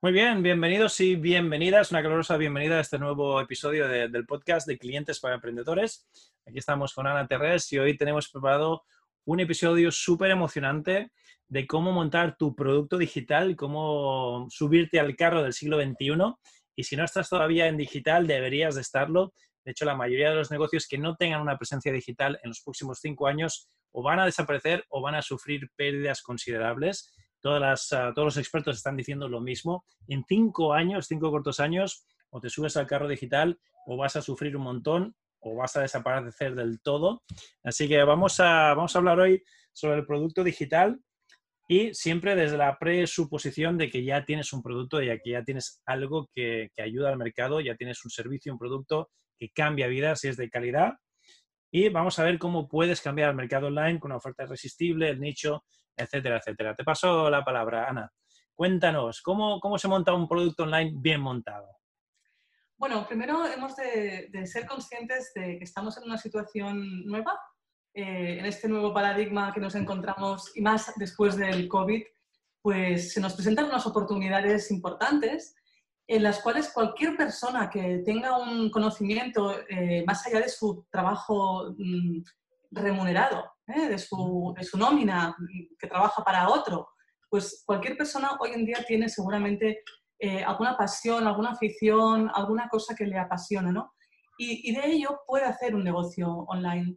Muy bien, bienvenidos y bienvenidas, una calurosa bienvenida a este nuevo episodio del podcast de Clientes para Emprendedores. Aquí estamos con Ana Terrés y hoy tenemos preparado un episodio súper emocionante de cómo montar tu producto digital, cómo subirte al carro del siglo XXI. Y si no estás todavía en digital, deberías de estarlo. De hecho, la mayoría de los negocios que no tengan una presencia digital en los próximos cinco años o van a desaparecer o van a sufrir pérdidas considerables. Ah, todos los expertos están diciendo lo mismo. En cinco años, cinco cortos años, o te subes al carro digital o vas a sufrir un montón o vas a desaparecer del todo. Así que vamos a, vamos a hablar hoy sobre el producto digital y siempre desde la presuposición de que ya tienes un producto y que ya tienes algo que, que ayuda al mercado, ya tienes un servicio, un producto que cambia vidas si es de calidad. Y vamos a ver cómo puedes cambiar el mercado online con una oferta irresistible, el nicho, etcétera, etcétera. Te paso la palabra, Ana. Cuéntanos, ¿cómo, cómo se monta un producto online bien montado? Bueno, primero hemos de, ser conscientes de que estamos en una situación nueva, eh, en este nuevo paradigma que nos encontramos y más después del COVID, pues se nos presentan unas oportunidades importantes en las cuales cualquier persona que tenga un conocimiento eh, más allá de su trabajo mm, remunerado, ¿eh? de, su, de, su, nómina, que trabaja para otro, pues cualquier persona hoy en día tiene seguramente eh, alguna pasión, alguna afición, alguna cosa que le apasiona, ¿no? Y, y, de ello puede hacer un negocio online.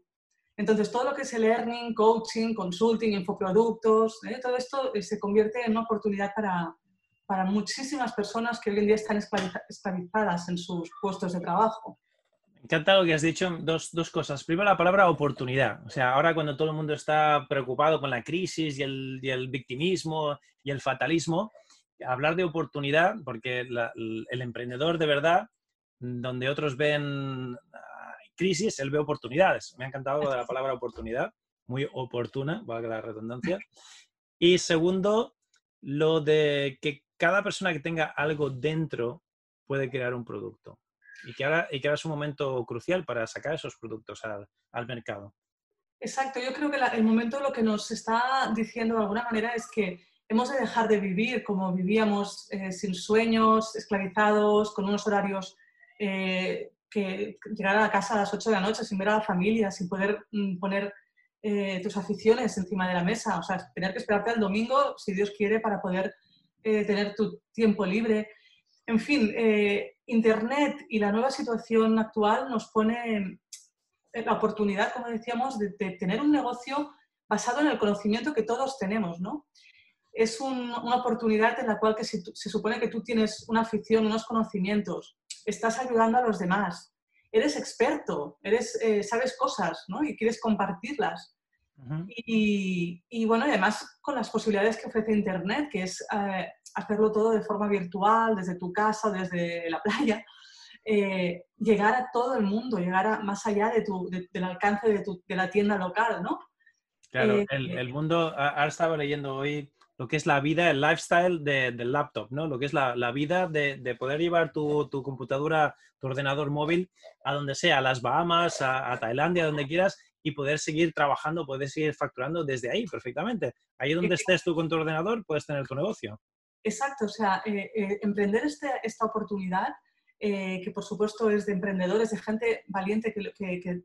Entonces, todo lo que es el learning, coaching, consulting, infoproductos, ¿eh? todo esto se convierte en una oportunidad para, para muchísimas personas que hoy en día están esclavizadas en sus puestos de trabajo. Me encanta lo que has dicho. Dos, dos, cosas. Primero, la palabra oportunidad. O sea, ahora cuando todo el mundo está preocupado con la crisis y el, y el victimismo y el fatalismo, hablar de oportunidad, porque el emprendedor de verdad, donde otros ven crisis, él ve oportunidades. Me ha encantado la palabra oportunidad, muy oportuna, valga la redundancia. Y segundo, lo de que cada persona que tenga algo dentro puede crear un producto y que ahora, y que ahora es un momento crucial para sacar esos productos al, al mercado. Exacto, yo creo que el momento lo que nos está diciendo de alguna manera es que hemos de dejar de vivir como vivíamos, eh, sin sueños, esclavizados, con unos horarios eh, que llegar a la casa a las 8 de la noche sin ver a la familia, sin poder mm, poner eh, tus aficiones encima de la mesa, o sea, tener que esperarte al domingo, si Dios quiere, para poder tener tu tiempo libre. En fin, Internet y la nueva situación actual nos pone la oportunidad, como decíamos, de, tener un negocio basado en el conocimiento que todos tenemos, ¿no? Es una oportunidad en la cual que se, supone que tú tienes una afición, unos conocimientos, estás ayudando a los demás, eres experto, eres, eh, sabes cosas, ¿no? Y quieres compartirlas. y, y, bueno, además con las posibilidades que ofrece Internet, que es eh, hacerlo todo de forma virtual, desde tu casa, desde la playa, eh, llegar a todo el mundo, llegar a, más allá de tu, del alcance de, tu, de, la tienda local, ¿no? Claro, eh, el, el, mundo, ahora estaba leyendo hoy lo que es la vida, el lifestyle de, del laptop, ¿no? Lo que es la, la vida de, de, poder llevar tu, tu, computadora, tu ordenador móvil a donde sea, a las Bahamas, a, a Tailandia, donde quieras, y poder seguir trabajando, poder seguir facturando desde ahí perfectamente. Ahí donde estés tú con tu ordenador, puedes tener tu negocio. Exacto, o sea, eh, eh, emprender este, esta oportunidad, eh, que por supuesto es de emprendedores, de gente valiente que, que,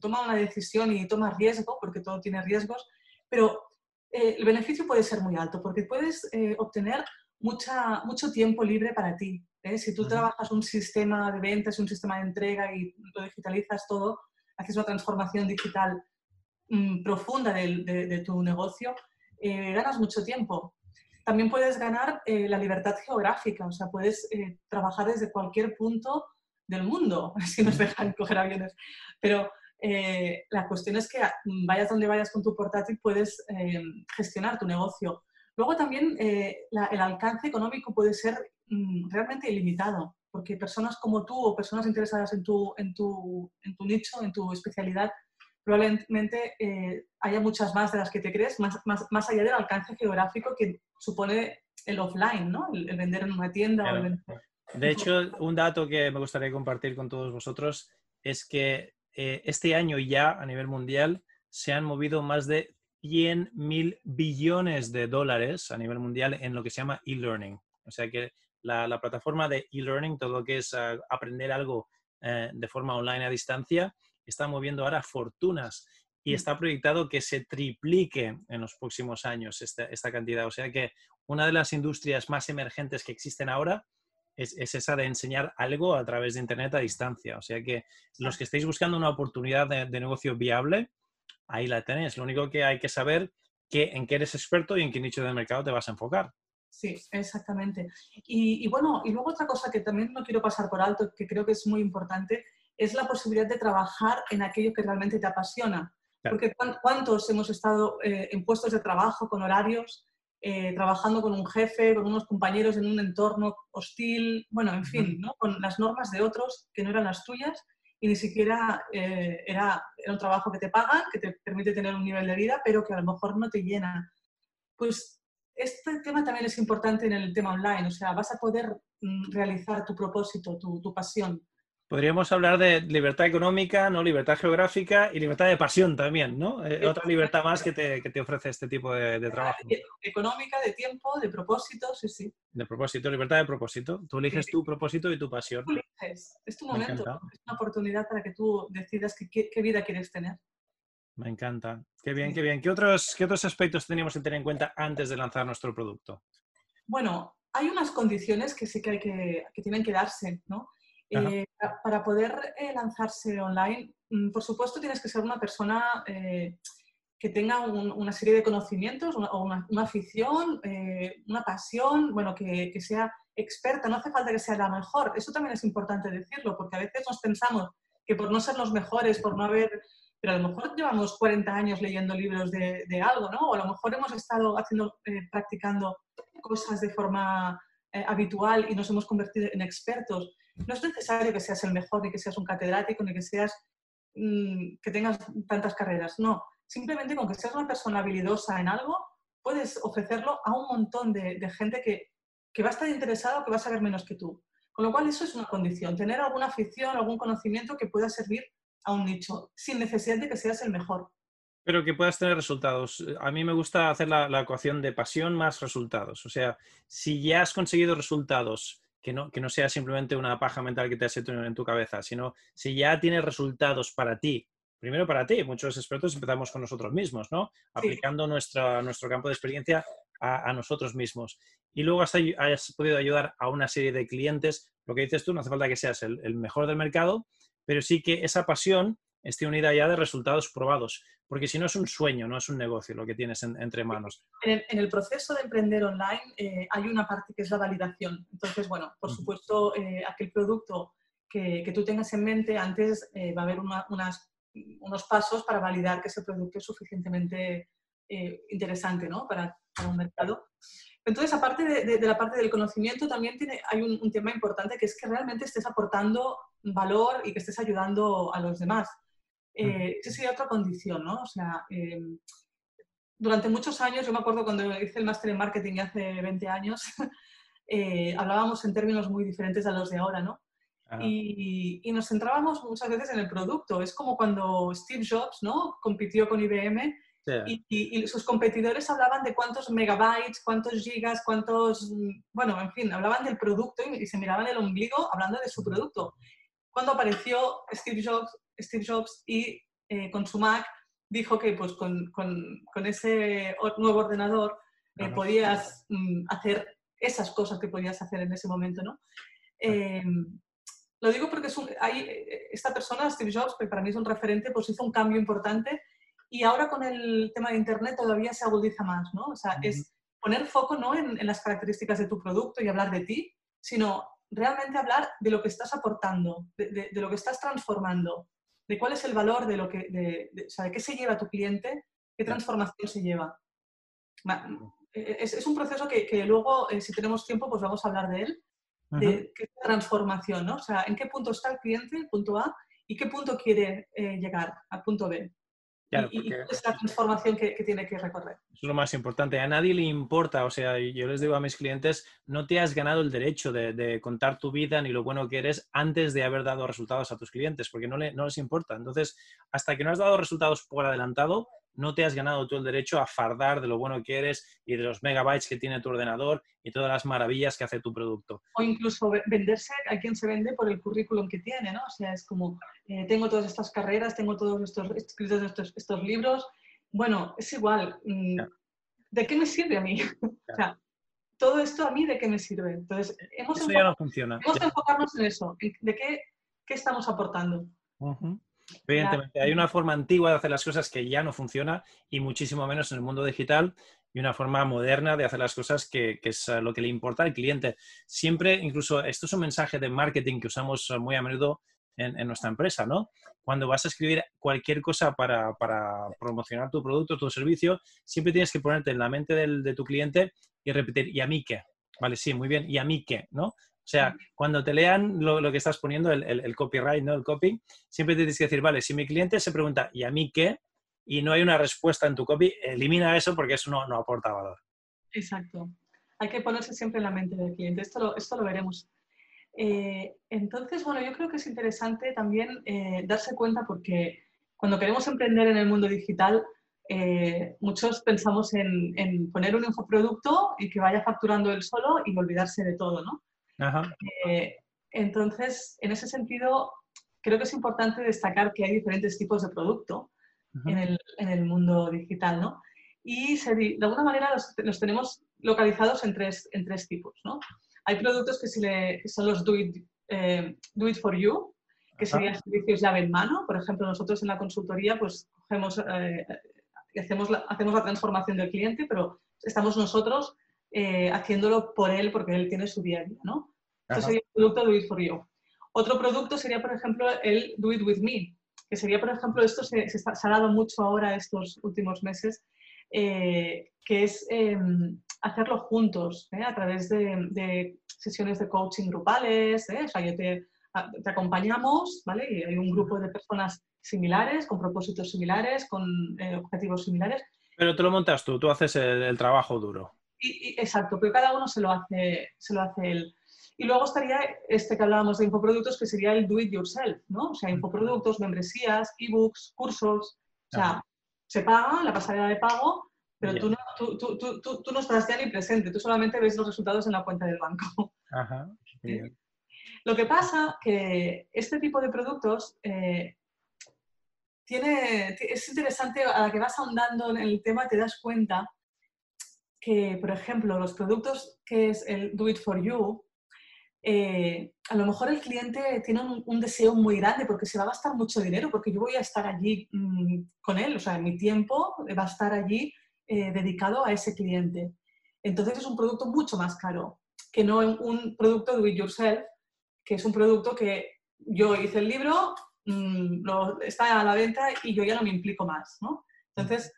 toma una decisión y toma riesgo, porque todo tiene riesgos, pero el beneficio puede ser muy alto, porque puedes obtener mucha, mucho tiempo libre para ti. Si tú trabajas un sistema de ventas, un sistema de entrega y lo digitalizas todo, haces una transformación digital mm, profunda de, de, tu negocio, ganas mucho tiempo también puedes ganar eh, la libertad geográfica, o sea, puedes eh, trabajar desde cualquier punto del mundo, si nos dejan coger aviones. Pero eh, la cuestión es que mm, vayas donde vayas con tu portátil puedes eh, gestionar tu negocio. Luego también eh, el alcance económico puede ser mm, realmente ilimitado, porque personas como tú o personas interesadas en tu, en tu, en tu nicho, en tu especialidad, probablemente haya muchas más de las que te crees, más, más, más, allá del alcance geográfico que supone el offline, ¿no? el, vender en una tienda. O el De hecho, un dato que me gustaría compartir con todos vosotros es que eh, este año ya a nivel mundial se han movido más de 100 mil billones de dólares a nivel mundial en lo que se llama e-learning. O sea que la, plataforma de e-learning, todo lo que es ah, aprender algo eh, de forma online a distancia, está moviendo ahora fortunas y mm. está proyectado que se triplique en los próximos años esta, esta, cantidad. O sea que una de las industrias más emergentes que existen ahora es, esa de enseñar algo a través de Internet a distancia. O sea que los que estéis buscando una oportunidad de, negocio viable, ahí la tenéis. Lo único que hay que saber que, en qué eres experto y en qué nicho de mercado te vas a enfocar. Sí, exactamente. Y, bueno, y luego otra cosa que también no quiero pasar por alto, que creo que es muy importante, es la posibilidad de trabajar en aquello que realmente te apasiona. Porque ¿cuántos hemos estado eh, en puestos de trabajo con horarios eh, trabajando con un jefe, con unos compañeros en un entorno hostil, bueno, en fin, ¿no? con las normas de otros que no eran las tuyas y ni siquiera eh, era, era, un trabajo que te pagan, que te permite tener un nivel de vida, pero que a lo mejor no te llena. Pues este tema también es importante en el tema online, o sea, vas a poder mm, realizar tu propósito, tu, tu pasión. Podríamos hablar de libertad económica, ¿no? libertad geográfica y libertad de pasión también, ¿no? Eh, otra libertad más que te, que te ofrece este tipo de, trabajo. Económica, de tiempo, de propósito, sí, sí. De propósito, libertad de propósito. Tú eliges tu propósito y tu pasión. Tú eliges. Es tu momento, es una oportunidad para que tú decidas qué, qué, vida quieres tener. Me encanta. Qué bien, qué bien. ¿Qué otros, ¿Qué otros aspectos teníamos que tener en cuenta antes de lanzar nuestro producto? Bueno, hay unas condiciones que sí que, hay que, que tienen que darse, ¿no? Eh, para poder eh, lanzarse online, mm, por supuesto tienes que ser una persona eh, que tenga una serie de conocimientos, una, una, afición, una pasión, bueno, que, que, sea experta, no hace falta que sea la mejor. Eso también es importante decirlo, porque a veces nos pensamos que por no ser los mejores, por no haber, pero a lo mejor llevamos 40 años leyendo libros de, de algo, ¿no? O a lo mejor hemos estado haciendo, practicando cosas de forma habitual y nos hemos convertido en expertos. No es necesario que seas el mejor, ni que seas un catedrático, ni que seas mm, que tengas tantas carreras. No, simplemente con que seas una persona habilidosa en algo, puedes ofrecerlo a un montón de, gente que, que, va a estar interesado o que va a saber menos que tú. Con lo cual, eso es una condición, tener alguna afición, algún conocimiento que pueda servir a un nicho, sin necesidad de que seas el mejor. Pero que puedas tener resultados. A mí me gusta hacer la, la ecuación de pasión más resultados. O sea, si ya has conseguido resultados que no, que no sea simplemente una paja mental que te has hecho en tu cabeza, sino si ya tienes resultados para ti, primero para ti, muchos expertos empezamos con nosotros mismos, ¿no? Aplicando nuestro campo de experiencia a, nosotros mismos. Y luego has, has, podido ayudar a una serie de clientes, lo que dices tú, no hace falta que seas el mejor del mercado, pero sí que esa pasión esté unida ya de resultados probados, porque si no es un sueño, no es un negocio lo que tienes entre manos. En el, proceso de emprender online eh, hay una parte que es la validación. Entonces, bueno, por supuesto, eh, aquel producto que, que, tú tengas en mente, antes eh, va a haber unas, unos pasos para validar que ese producto es suficientemente interesante ¿no? para, para, un mercado. Entonces, aparte de, de, la parte del conocimiento, también tiene, hay un, un tema importante que es que realmente estés aportando valor y que estés ayudando a los demás. Eh, esa sería otra condición, ¿no? O sea, eh, durante muchos años, yo me acuerdo cuando hice el máster en marketing hace 20 años, eh, hablábamos en términos muy diferentes a los de ahora, ¿no? Y, y, nos centrábamos muchas veces en el producto. Es como cuando Steve Jobs, ¿no? Compitió con IBM y, y, sus competidores hablaban de cuántos megabytes, cuántos gigas, cuántos, bueno, en fin, hablaban del producto y, se miraban el ombligo hablando de su producto. Cuando apareció Steve Jobs, Steve Jobs y eh, con su Mac dijo que pues, con, con, ese nuevo ordenador eh, podías mm, hacer esas cosas que podías hacer en ese momento, ¿no? Em, lo digo porque es hay, eh, esta persona, Steve Jobs, que para mí es un referente, pues hizo un cambio importante y ahora con el tema de Internet todavía se agudiza más, ¿no? O sea, es poner foco no en, en, las características de tu producto y hablar de ti, sino realmente hablar de lo que estás aportando, de, de, de lo que estás transformando. de cuál es el valor de lo que, de, o sea, de qué se lleva tu cliente, qué transformación se lleva. E, es, un proceso que, que luego, eh, si tenemos tiempo, pues vamos a hablar de él, de qué transformación, ¿no? O sea, en qué punto está el cliente, punto A, y qué punto quiere eh, llegar, al punto B y, es la transformación que, tiene que recorrer. es lo más importante. A nadie le importa, o sea, yo les digo a mis clientes, no te has ganado el derecho de, contar tu vida ni lo bueno que eres antes de haber dado resultados a tus clientes, porque no, no les importa. Entonces, hasta que no has dado resultados por adelantado, no te has ganado tú el derecho a fardar de lo bueno que eres y de los megabytes que tiene tu ordenador y todas las maravillas que hace tu producto. O incluso venderse a quien se vende por el currículum que tiene, ¿no? O sea, es como, eh, tengo todas estas carreras, tengo todos estos escritos estos, estos libros. Bueno, es igual. Mm, ¿De qué me sirve a mí? o sea, todo esto a mí, ¿de qué me sirve? Entonces, hemos eso ya no funciona. Hemos enfocarnos en eso, de qué, qué estamos aportando. Evidentemente, hay una forma antigua de hacer las cosas que ya no funciona y muchísimo menos en el mundo digital y una forma moderna de hacer las cosas que, es lo que le importa al cliente. Siempre, incluso, esto es un mensaje de marketing que usamos muy a menudo en, nuestra empresa, ¿no? Cuando vas a escribir cualquier cosa para, promocionar tu producto, tu servicio, siempre tienes que ponerte en la mente de tu cliente y repetir, ¿y a mí qué? Vale, sí, muy bien, ¿y a mí qué? ¿no? O sea, cuando te lean lo, que estás poniendo, el, copyright, ¿no? El copy, siempre tienes que decir, vale, si mi cliente se pregunta, ¿y a mí qué? Y no hay una respuesta en tu copy, elimina eso porque eso no, aporta valor. Exacto. Hay que ponerse siempre en la mente del cliente. Esto lo, esto lo veremos. Eh, entonces, bueno, yo creo que es interesante también eh, darse cuenta porque cuando queremos emprender en el mundo digital, eh, muchos pensamos en, en, poner un infoproducto y que vaya facturando él solo y olvidarse de todo, ¿no? Eh, entonces, en ese sentido, creo que es importante destacar que hay diferentes tipos de producto en, el, en, el, mundo digital, ¿no? Y de alguna manera los, tenemos localizados en tres, en tres tipos, ¿no? Hay productos que, se le, son los do it, eh, do it, for you, que serían servicios llave en mano. Por ejemplo, nosotros en la consultoría pues cogemos, eh, hacemos, la, hacemos la transformación del cliente, pero estamos nosotros eh, haciéndolo por él porque él tiene su día a día, ¿no? Esto sería el producto Do It For You. Otro producto sería, por ejemplo, el Do It With Me, que sería, por ejemplo, esto se, se, ha dado mucho ahora estos últimos meses, eh, que es em, hacerlo juntos, ¿eh? a través de, sesiones de coaching grupales, o sea, yo te, te, acompañamos, ¿vale? Y hay un grupo de personas similares, con propósitos similares, con objetivos similares. Pero te lo montas tú, tú haces el trabajo duro exacto, pero cada uno se lo, hace, se lo hace él. Y luego estaría este que hablábamos de infoproductos, que sería el do it yourself, ¿no? O sea, infoproductos, membresías, ebooks, cursos. O sea, se paga la pasarela de pago, pero tú no, tú, tú, tú, tú, no estás ya ni presente, tú solamente ves los resultados en la cuenta del banco. Ajá. Lo que pasa que este tipo de productos eh, tiene, es interesante, a la que vas ahondando en el tema te das cuenta que, por ejemplo, los productos que es el Do It For You, eh, a lo mejor el cliente tiene un, deseo muy grande porque se va a gastar mucho dinero, porque yo voy a estar allí mm, con él, o sea, mi tiempo va a estar allí eh, dedicado a ese cliente. Entonces es un producto mucho más caro que no un producto do it yourself, que es un producto que yo hice el libro, mm, está a la venta y yo ya no me implico más, ¿no? Entonces,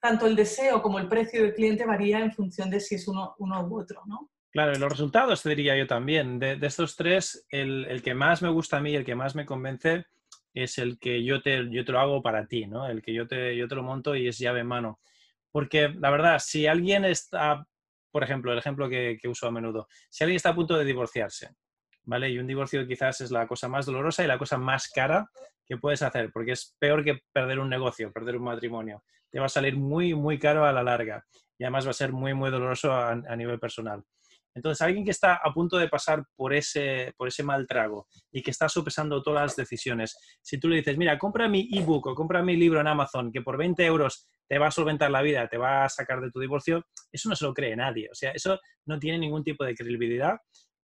tanto el deseo como el precio del cliente varía en función de si es uno, uno u otro, ¿no? Claro, y los resultados te diría yo también. De, estos tres, el, que más me gusta a mí, el que más me convence, es el que yo te, yo te lo hago para ti, ¿no? El que yo te, yo te lo monto y es llave en mano. Porque la verdad, si alguien está, por ejemplo, el ejemplo que, que uso a menudo, si alguien está a punto de divorciarse, ¿vale? Y un divorcio quizás es la cosa más dolorosa y la cosa más cara que puedes hacer, porque es peor que perder un negocio, perder un matrimonio te va a salir muy, muy caro a la larga y además va a ser muy, muy doloroso a, nivel personal. Entonces, alguien que está a punto de pasar por ese, por ese mal trago y que está sopesando todas las decisiones, si tú le dices, mira, compra mi ebook o compra mi libro en Amazon, que por 20 euros te va a solventar la vida, te va a sacar de tu divorcio, eso no se lo cree nadie. O sea, eso no tiene ningún tipo de credibilidad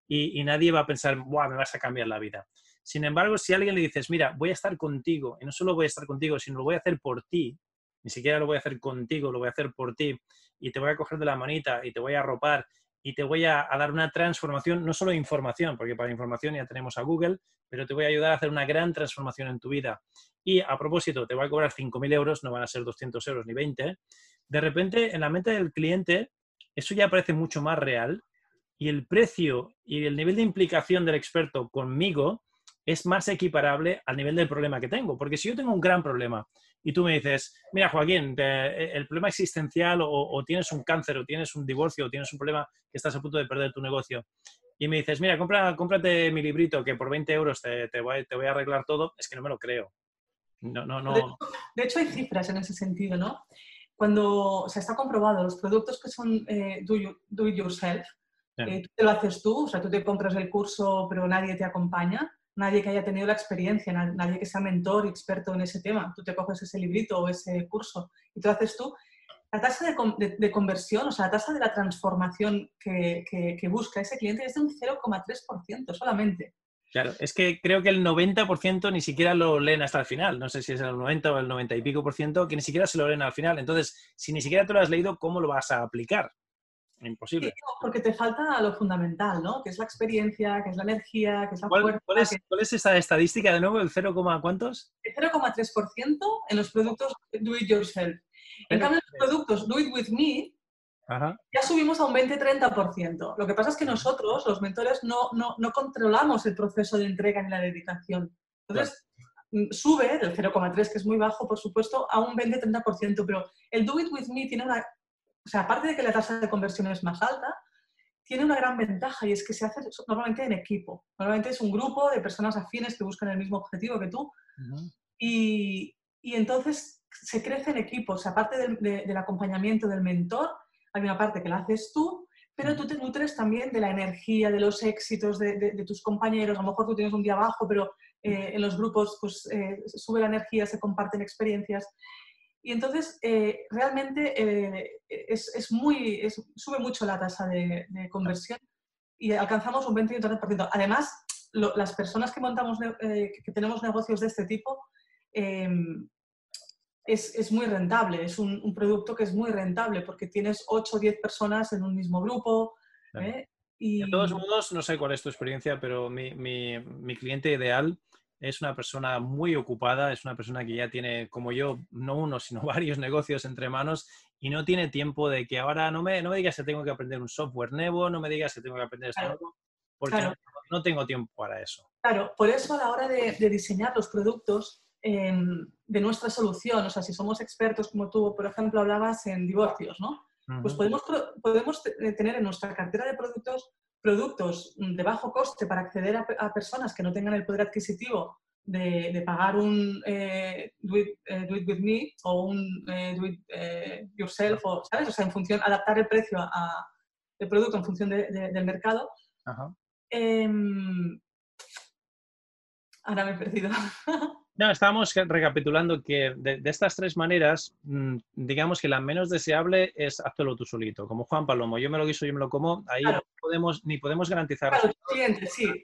y, nadie va a pensar, Buah, me vas a cambiar la vida. Sin embargo, si alguien le dices, mira, voy a estar contigo, y no solo voy a estar contigo, sino lo voy a hacer por ti, ni siquiera lo voy a hacer contigo, lo voy a hacer por ti y te voy a coger de la manita y te voy a arropar y te voy a, dar una transformación, no solo información, porque para información ya tenemos a Google, pero te voy a ayudar a hacer una gran transformación en tu vida. Y a propósito, te voy a cobrar 5.000 euros, no van a ser 200 euros ni 20. De repente, en la mente del cliente, eso ya parece mucho más real y el precio y el nivel de implicación del experto conmigo es más equiparable al nivel del problema que tengo. Porque si yo tengo un gran problema y tú me dices, mira Joaquín, eh, el problema existencial o, tienes un cáncer o tienes un divorcio o tienes un problema que estás a punto de perder tu negocio y me dices, mira, compra, cómprate mi librito que por 20 euros te, te, voy, te voy a arreglar todo, es que no me lo creo. No, no, no. De, hecho, hay cifras en ese sentido, ¿no? Cuando se está comprobado, los productos que son eh, do, do, it yourself, eh, tú te lo haces tú, o sea, tú te compras el curso, pero nadie te acompaña, nadie que haya tenido la experiencia, nadie que sea mentor y experto en ese tema. Tú te coges ese librito o ese curso y te lo haces tú. La tasa de, conversión, o sea, la tasa de la transformación que, busca ese cliente es de un 0,3% solamente. Claro, es que creo que el 90% ni siquiera lo leen hasta el final. No sé si es el 90 o el 90 y pico por ciento, que ni siquiera se lo leen al final. Entonces, si ni siquiera tú lo has leído, ¿cómo lo vas a aplicar? Imposible. porque te falta lo fundamental, ¿no? Que es la experiencia, que es la energía, que es la ¿Cuál, fuerza. ¿cuál, es, ¿Cuál es, esa estadística de nuevo? ¿El 0, cuántos? El 0,3% en los productos do it yourself. En cambio, en los productos do it with me, ya subimos a un 20-30%. Lo que pasa es que nosotros, los mentores, no, no, no, controlamos el proceso de entrega ni la dedicación. Entonces, sube del 0,3, que es muy bajo, por supuesto, a un 20-30%, pero el do it with me tiene una o sea, aparte de que la tasa de conversión es más alta, tiene una gran ventaja y es que se hace normalmente en equipo. Normalmente es un grupo de personas afines que buscan el mismo objetivo que tú. y, y, entonces se crece en equipo. O sea, aparte del acompañamiento del mentor, hay una parte que la haces tú, pero tú te nutres también de la energía, de los éxitos de, de, tus compañeros. A lo mejor tú tienes un día bajo, pero eh, en los grupos pues, eh, sube la energía, se comparten experiencias. Y entonces, eh, realmente eh, es, es, muy, sube mucho la tasa de, conversión y alcanzamos un 20 y un 30%. Además, las personas que montamos, eh, que tenemos negocios de este tipo, es, es, muy rentable. Es un, producto que es muy rentable porque tienes 8 o 10 personas en un mismo grupo. Y... De todos modos, no sé cuál es tu experiencia, pero mi, mi, mi cliente ideal es una persona muy ocupada, es una persona que ya tiene, como yo, no uno, sino varios negocios entre manos y no tiene tiempo de que ahora no me, no me digas que tengo que aprender un software nuevo, no me digas que tengo que aprender esto nuevo, porque no, tengo tiempo para eso. Claro, por eso a la hora de, diseñar los productos em, de nuestra solución, o sea, si somos expertos como tú, por ejemplo, hablabas en divorcios, ¿no? Pues podemos, podemos tener en nuestra cartera de productos productos de bajo coste para acceder a, personas que no tengan el poder adquisitivo de, pagar un eh, do, it, eh, do, it, with me o un eh, do it yourself, o, ¿sabes? O sea, en función, adaptar el precio a, el producto en función del mercado. Em, ahora me he perdido. No, estábamos recapitulando que de, estas tres maneras, mm, digamos que la menos deseable es hacerlo tú solito. Como Juan Palomo, yo me lo guiso, yo me lo como, ahí no podemos, ni podemos garantizar. Claro, tus clientes, sí,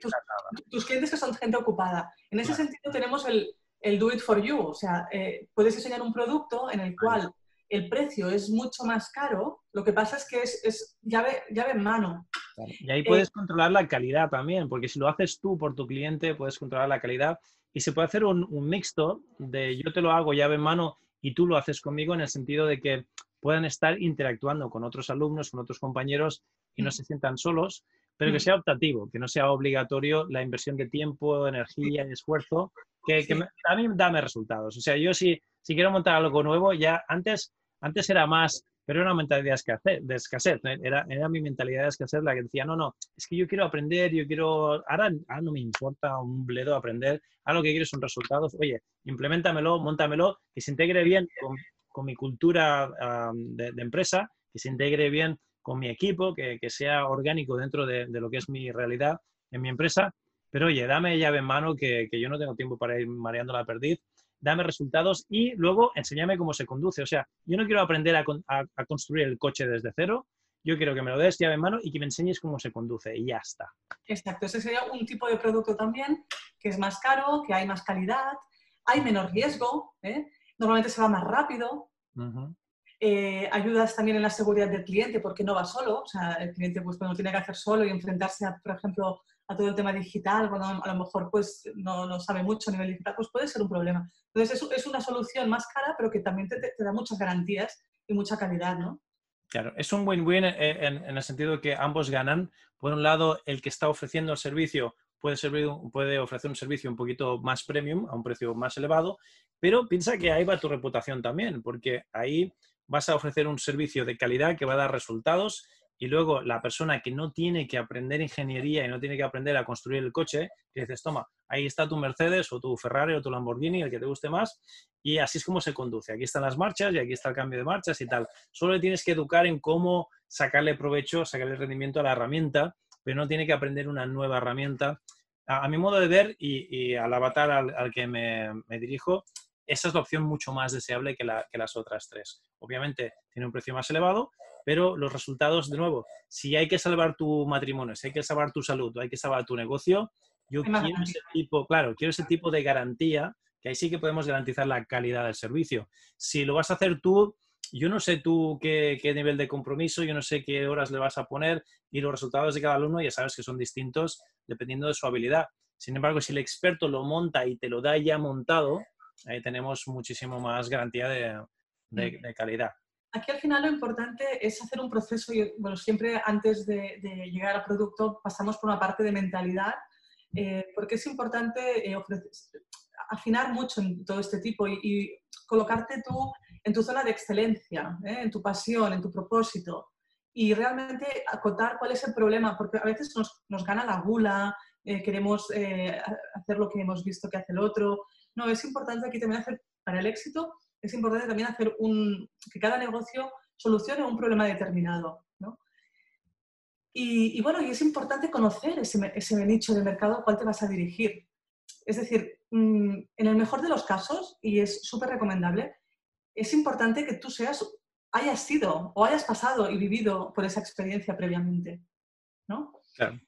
tus, clientes que son gente ocupada. En ese sentido tenemos el, el, do it for you, o sea, eh, puedes diseñar un producto en el cual el precio es mucho más caro, lo que pasa es que es, llave, llave en mano. Y ahí puedes eh, controlar la calidad también, porque si lo haces tú por tu cliente, puedes controlar la calidad y se puede hacer un, mixto de yo te lo hago llave en mano y tú lo haces conmigo en el sentido de que puedan estar interactuando con otros alumnos, con otros compañeros y no mm. se sientan solos, pero que mm. sea optativo, que no sea obligatorio la inversión de tiempo, energía y esfuerzo, que, a mí dame resultados. O sea, yo si, si quiero montar algo nuevo, ya antes, antes era más pero era una mentalidad de escasez. Era, era mi mentalidad de escasez la que decía, no, no, es que yo quiero aprender, yo quiero, ahora, no me importa un bledo aprender, ahora lo que quiero son resultados, oye, implementamelo, montamelo, que se integre bien con, con mi cultura de, empresa, que se integre bien con mi equipo, que, que sea orgánico dentro de, de, lo que es mi realidad en mi empresa, pero oye, dame llave en mano que, que yo no tengo tiempo para ir mareando la perdiz dame resultados y luego enséñame cómo se conduce. O sea, yo no quiero aprender a, construir el coche desde cero, yo quiero que me lo des llave en mano y que me enseñes cómo se conduce y ya está. Exacto, ese sería un tipo de producto también que es más caro, que hay más calidad, hay menos riesgo, ¿eh? normalmente se va más rápido. Eh, ayudas también en la seguridad del cliente porque no va solo. O sea, el cliente pues cuando tiene que hacer solo y enfrentarse, a, por ejemplo, a todo el tema digital, cuando a lo mejor pues no, no sabe mucho a nivel digital, pues puede ser un problema. Entonces es, es una solución más cara, pero que también te, te, da muchas garantías y mucha calidad, ¿no? Claro, es un win-win en, en, el sentido que ambos ganan. Por un lado, el que está ofreciendo el servicio puede, servir, puede ofrecer un servicio un poquito más premium, a un precio más elevado, pero piensa que ahí va tu reputación también, porque ahí vas a ofrecer un servicio de calidad que va a dar resultados y luego la persona que no tiene que aprender ingeniería y no tiene que aprender a construir el coche, que dices, toma, ahí está tu Mercedes o tu Ferrari o tu Lamborghini, el que te guste más, y así es como se conduce. Aquí están las marchas y aquí está el cambio de marchas y tal. Solo tienes que educar en cómo sacarle provecho, sacarle rendimiento a la herramienta, pero no tiene que aprender una nueva herramienta. A, mi modo de ver y, al avatar al, que me, dirijo, esa es la opción mucho más deseable que, que las otras tres. Obviamente tiene un precio más elevado, pero los resultados, de nuevo, si hay que salvar tu matrimonio, si hay que salvar tu salud, hay que salvar tu negocio, yo quiero ese tipo, claro, quiero ese tipo de garantía, que ahí sí que podemos garantizar la calidad del servicio. Si lo vas a hacer tú, yo no sé tú qué, qué, nivel de compromiso, yo no sé qué horas le vas a poner y los resultados de cada alumno ya sabes que son distintos dependiendo de su habilidad. Sin embargo, si el experto lo monta y te lo da ya montado, ahí tenemos muchísimo más garantía de, de, de calidad. Aquí al final lo importante es hacer un proceso, y bueno, siempre antes de, llegar al producto pasamos por una parte de mentalidad, eh, porque es importante eh, afinar mucho en todo este tipo y, colocarte tú en tu zona de excelencia, ¿eh? en tu pasión, en tu propósito y realmente acotar cuál es el problema, porque a veces nos, nos gana la gula, queremos hacer lo que hemos visto que hace el otro. No, es importante aquí también hacer para el éxito es importante también hacer un, que cada negocio solucione un problema determinado. ¿no? Y, bueno, y es importante conocer ese, ese nicho de mercado al cual te vas a dirigir. Es decir, mm, en el mejor de los casos, y es súper recomendable, es importante que tú seas, hayas sido o hayas pasado y vivido por esa experiencia previamente. ¿no? Claro.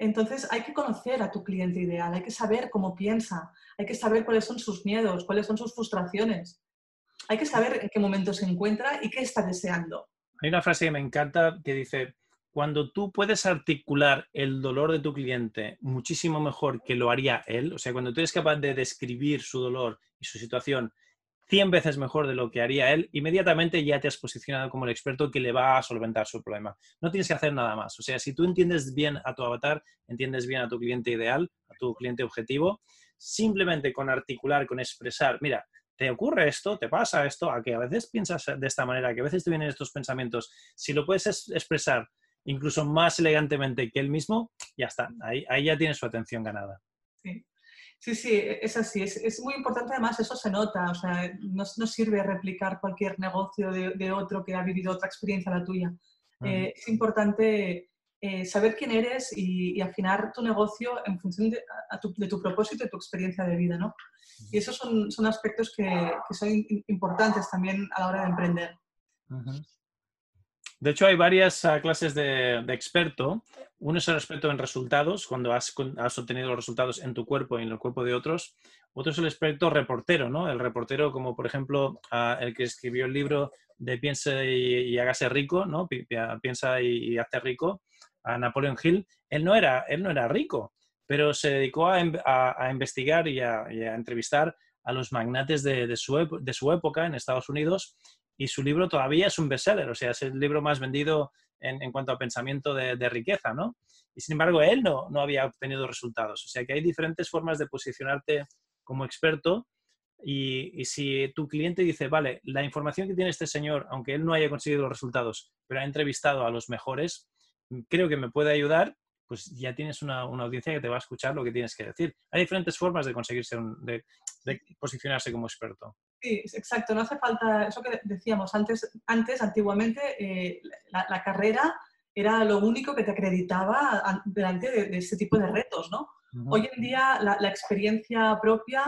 Entonces hay que conocer a tu cliente ideal, hay que saber cómo piensa, hay que saber cuáles son sus miedos, cuáles son sus frustraciones. Hay que saber en qué momento se encuentra y qué está deseando. Hay una frase que me encanta que dice, cuando tú puedes articular el dolor de tu cliente muchísimo mejor que lo haría él, o sea, cuando tú eres capaz de describir su dolor y su situación 100 veces mejor de lo que haría él, inmediatamente ya te has posicionado como el experto que le va a solventar su problema. No tienes que hacer nada más. O sea, si tú entiendes bien a tu avatar, entiendes bien a tu cliente ideal, a tu cliente objetivo, simplemente con articular, con expresar, mira, te ocurre esto, te pasa esto, a que a veces piensas de esta manera, que a veces te vienen estos pensamientos, si lo puedes expresar incluso más elegantemente que él mismo, ya está, ahí, ahí ya tienes su atención ganada. Sí. Sí, sí, es así. Es, muy importante, además, eso se nota. O sea, no, no sirve replicar cualquier negocio de, otro que ha vivido otra experiencia la tuya. Eh, es importante eh, saber quién eres y, afinar tu negocio en función de, tu, de, tu, propósito y tu experiencia de vida, ¿no? Y esos son, son aspectos que, que, son importantes también a la hora de emprender. De hecho, hay varias ah, clases de, experto. Uno es el experto en resultados, cuando has, obtenido los resultados en tu cuerpo y en el cuerpo de otros. Otro es el experto reportero, ¿no? El reportero, como por ejemplo ah, el que escribió el libro de Piensa y, hágase rico, ¿no? Piensa y, hazte rico, a Napoleon Hill. Él no era, él no era rico, pero se dedicó a, investigar y a, entrevistar a los magnates de, su, de su época en Estados Unidos y su libro todavía es un bestseller, o sea, es el libro más vendido en, cuanto a pensamiento de, riqueza, ¿no? Y sin embargo, él no, no había obtenido resultados. O sea, que hay diferentes formas de posicionarte como experto y, si tu cliente dice, vale, la información que tiene este señor, aunque él no haya conseguido los resultados, pero ha entrevistado a los mejores, creo que me puede ayudar, pues ya tienes una, audiencia que te va a escuchar lo que tienes que decir. Hay diferentes formas de conseguirse, de posicionarse como experto. Sí, exacto. No hace falta, eso que decíamos antes, antes antiguamente, eh, la, carrera era lo único que te acreditaba delante de, ese tipo de retos, ¿no? Hoy en día la, experiencia propia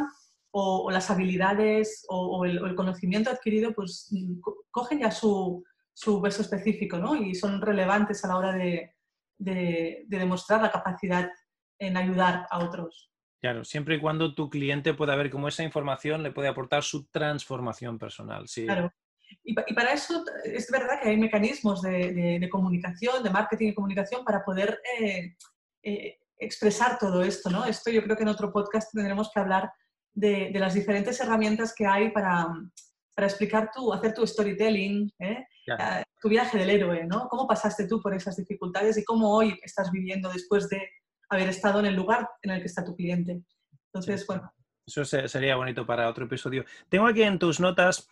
o, las habilidades o, el, conocimiento adquirido pues cogen ya su, su beso específico, ¿no? Y son relevantes a la hora de, de demostrar la capacidad en ayudar a otros. Claro, siempre y cuando tu cliente pueda ver cómo esa información le puede aportar su transformación personal. Sí. Claro. Y, para eso es verdad que hay mecanismos de, comunicación, de marketing y comunicación para poder eh, eh, expresar todo esto, ¿no? Esto yo creo que en otro podcast tendremos que hablar de, las diferentes herramientas que hay para, para explicar tu, hacer tu storytelling, ¿eh? tu viaje del héroe, ¿no? ¿Cómo pasaste tú por esas dificultades y cómo hoy estás viviendo después de haber estado en el lugar en el que está tu cliente? Entonces, bueno. Eso sería bonito para otro episodio. Tengo aquí en tus notas,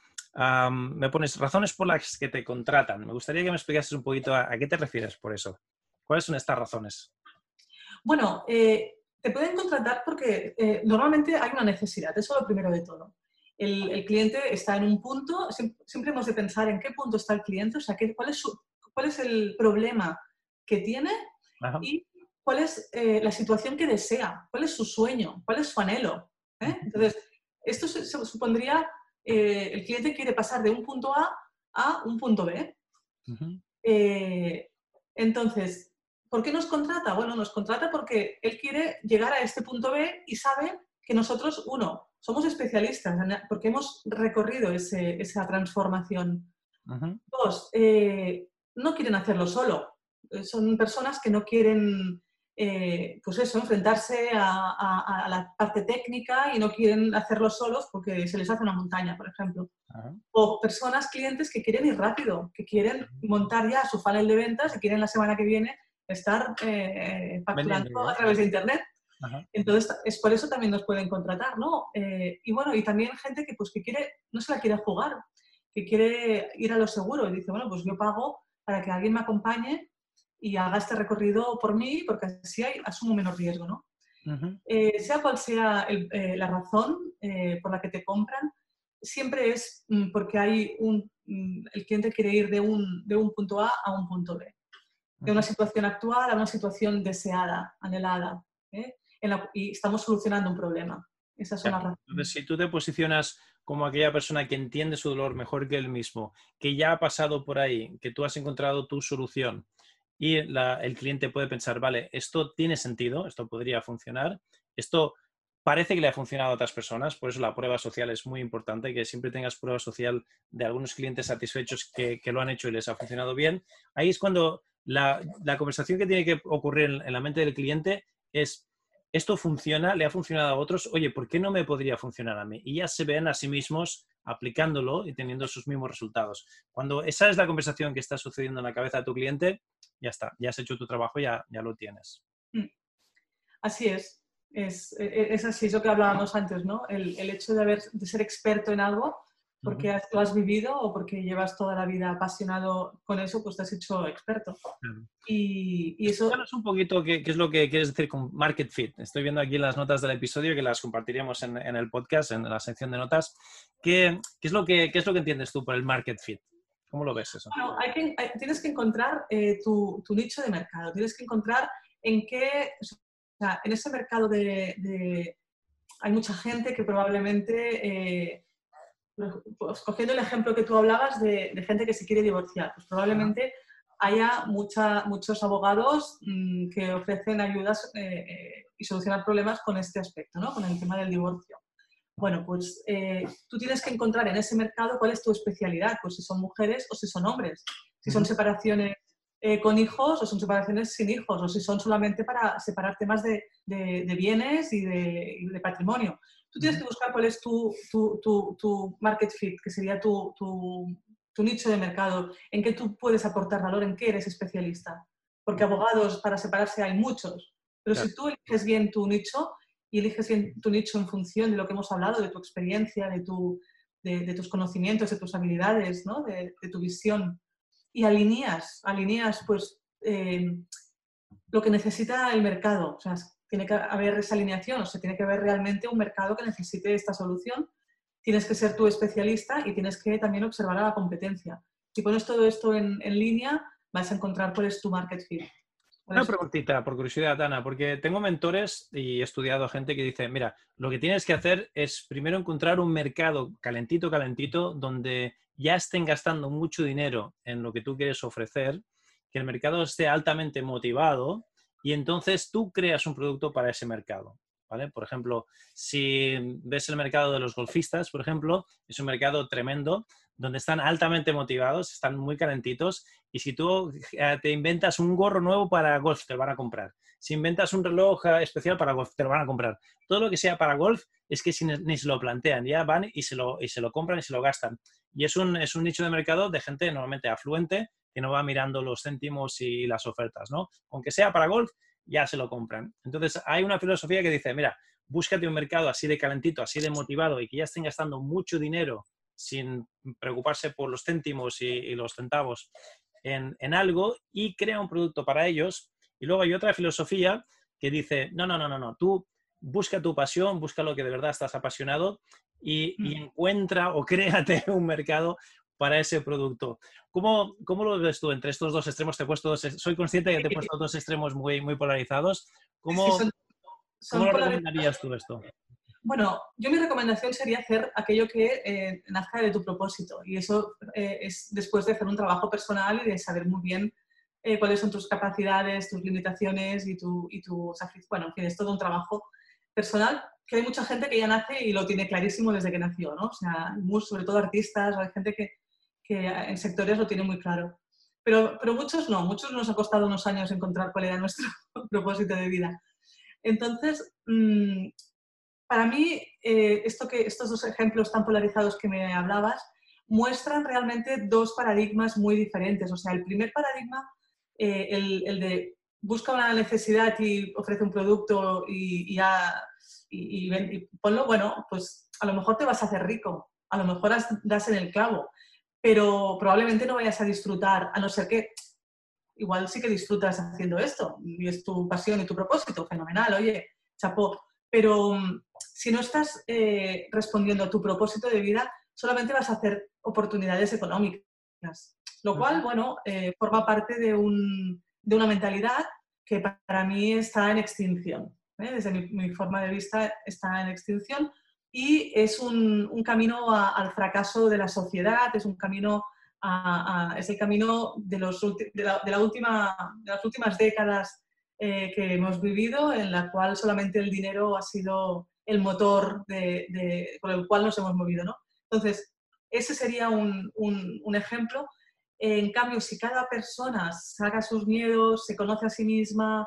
me pones razones por las que te contratan. Me gustaría que me explicases un poquito a, qué te refieres por eso. ¿Cuáles son estas razones? Bueno, eh, te pueden contratar porque eh, normalmente hay una necesidad, eso es lo primero de todo. El, cliente está en un punto, siempre, hemos de pensar en qué punto está el cliente, o sea, qué, cuál, es cuál es el problema que tiene y cuál es eh, la situación que desea, cuál es su sueño, cuál es su anhelo. ¿eh? Entonces, esto se, supondría, el cliente quiere pasar de un punto A a un punto B. entonces, ¿Por qué nos contrata? Bueno, nos contrata porque él quiere llegar a este punto B y sabe que nosotros, uno, somos especialistas porque hemos recorrido esa transformación. Dos, eh, no quieren hacerlo solo. Eh, son personas que no quieren, eh, pues eso, enfrentarse a, la parte técnica y no quieren hacerlo solos porque se les hace una montaña, por ejemplo. O personas, clientes que quieren ir rápido, que quieren montar ya su funnel de ventas y quieren la semana que viene estar eh, facturando a través de Internet. Entonces, es por eso también nos pueden contratar, ¿no? Eh, y bueno, y también gente que, pues, que quiere, no se la quiere jugar, que quiere ir a lo seguro y dice, bueno, pues yo pago para que alguien me acompañe y haga este recorrido por mí, porque así hay, asumo menos riesgo, ¿no? Eh, sea cual sea eh, la razón por la que te compran, siempre es mm, porque hay un, mm, el cliente quiere ir de un, de un punto A a un punto B de una situación actual a una situación deseada, anhelada, ¿eh? y estamos solucionando un problema. Esa es una razón. Entonces, si tú te posicionas como aquella persona que entiende su dolor mejor que él mismo, que ya ha pasado por ahí, que tú has encontrado tu solución y el cliente puede pensar, vale, esto tiene sentido, esto podría funcionar, esto parece que le ha funcionado a otras personas, por eso la prueba social es muy importante, que siempre tengas prueba social de algunos clientes satisfechos que, que lo han hecho y les ha funcionado bien. Ahí es cuando la, conversación que tiene que ocurrir en, la mente del cliente es, esto funciona, le ha funcionado a otros, oye, ¿por qué no me podría funcionar a mí? Y ya se ven a sí mismos aplicándolo y teniendo sus mismos resultados. Cuando esa es la conversación que está sucediendo en la cabeza de tu cliente, ya está, ya has hecho tu trabajo, ya, ya lo tienes. Mm. Así es. es. E, e, es, así, es lo que hablábamos antes, ¿no? El, el hecho de, haber, de ser experto en algo porque lo has vivido o porque llevas toda la vida apasionado con eso, pues te has hecho experto. Y, y, eso... es un poquito qué, es lo que quieres decir con market fit. Estoy viendo aquí las notas del episodio que las compartiremos en, en el podcast, en la sección de notas. ¿Qué, qué es lo que, qué es lo que entiendes tú por el market fit? ¿Cómo lo ves eso? Bueno, hay que, tienes que encontrar eh, tu, tu, nicho de mercado. Tienes que encontrar en qué, o sea, en ese mercado de, de, hay mucha gente que probablemente eh, pues, cogiendo el ejemplo que tú hablabas de, gente que se quiere divorciar, pues probablemente haya mucha, muchos abogados mm, que ofrecen ayudas eh, eh, y solucionar problemas con este aspecto, ¿no? con el tema del divorcio. Bueno, pues eh, tú tienes que encontrar en ese mercado cuál es tu especialidad, pues si son mujeres o si son hombres, si son separaciones con hijos o son separaciones sin hijos, o si son solamente para separar temas de, bienes y de, patrimonio. Tú tienes que buscar cuál es tu, tu, market fit, que sería tu, nicho de mercado, en qué tú puedes aportar valor, en qué eres especialista. Porque abogados para separarse hay muchos, pero si tú eliges bien tu nicho y eliges bien tu nicho en función de lo que hemos hablado, de tu experiencia, de, tu, de, tus conocimientos, de tus habilidades, ¿no? de, tu visión, y alineas, alineas pues eh, lo que necesita el mercado. O sea, tiene que haber esa alineación, o sea, tiene que haber realmente un mercado que necesite esta solución. Tienes que ser tú especialista y tienes que también observar a la competencia. Si pones todo esto en, línea, vas a encontrar cuál es tu market fit. Una preguntita, por curiosidad, Ana, porque tengo mentores y he estudiado a gente que dice, mira, lo que tienes que hacer es primero encontrar un mercado calentito, calentito, donde ya estén gastando mucho dinero en lo que tú quieres ofrecer, que el mercado esté altamente motivado y entonces tú creas un producto para ese mercado. ¿Vale? Por ejemplo, si ves el mercado de los golfistas, por ejemplo, es un mercado tremendo donde están altamente motivados, están muy calentitos y si tú eh, te inventas un gorro nuevo para golf, te lo van a comprar. Si inventas un reloj eh, especial para golf, te lo van a comprar. Todo lo que sea para golf es que ni, se lo plantean, ya van y se lo, y se lo compran y se lo gastan. Y es un, es un nicho de mercado de gente normalmente afluente que no va mirando los céntimos y las ofertas, ¿no? Aunque sea para golf, ya se lo compran. Entonces, hay una filosofía que dice, mira, búscate un mercado así de calentito, así de motivado y que ya estén gastando mucho dinero sin preocuparse por los céntimos y, los centavos en, en, algo y crea un producto para ellos. Y luego hay otra filosofía que dice, no, no, no, no, no, tú busca tu pasión, busca lo que de verdad estás apasionado y, y mm. encuentra o créate un mercado para ese producto. ¿Cómo, ¿Cómo, lo ves tú entre estos dos extremos? Te he puesto soy consciente de que te he puesto dos extremos muy, muy polarizados. ¿Cómo, ¿cómo lo recomendarías tú esto? Bueno, yo mi recomendación sería hacer aquello que eh, nazca de tu propósito y eso eh, es después de hacer un trabajo personal y de saber muy bien eh, cuáles son tus capacidades, tus limitaciones y, tu, y tus... Bueno, en fin, es todo un trabajo personal que hay mucha gente que ya nace y lo tiene clarísimo desde que nació, ¿no? O sea, sobre todo artistas, hay gente que, que en sectores lo tiene muy claro. Pero, pero muchos no, muchos nos ha costado unos años encontrar cuál era nuestro propósito de vida. Entonces, mm, para mí, eh, esto que, estos dos ejemplos tan polarizados que me hablabas muestran realmente dos paradigmas muy diferentes. O sea, el primer paradigma, eh, el, el, de busca una necesidad y ofrece un producto y, ya y, y, ponlo, bueno, pues a lo mejor te vas a hacer rico, a lo mejor das en el clavo, pero probablemente no vayas a disfrutar, a no ser que igual sí que disfrutas haciendo esto y es tu pasión y tu propósito, fenomenal, oye, chapó. Pero mm, si no estás eh, respondiendo a tu propósito de vida, solamente vas a hacer oportunidades económicas, lo cual, bueno, eh, forma parte de, un, de, una mentalidad que para mí está en extinción. ¿eh? Desde mi, forma de vista está en extinción y es un, camino al fracaso de la sociedad, es un camino es el camino de, los, de, la, última, de las últimas décadas eh, que hemos vivido, en la cual solamente el dinero ha sido el motor de, por el cual nos hemos movido. ¿no? Entonces, ese sería un, un, ejemplo. En cambio, si cada persona saca sus miedos, se conoce a sí misma,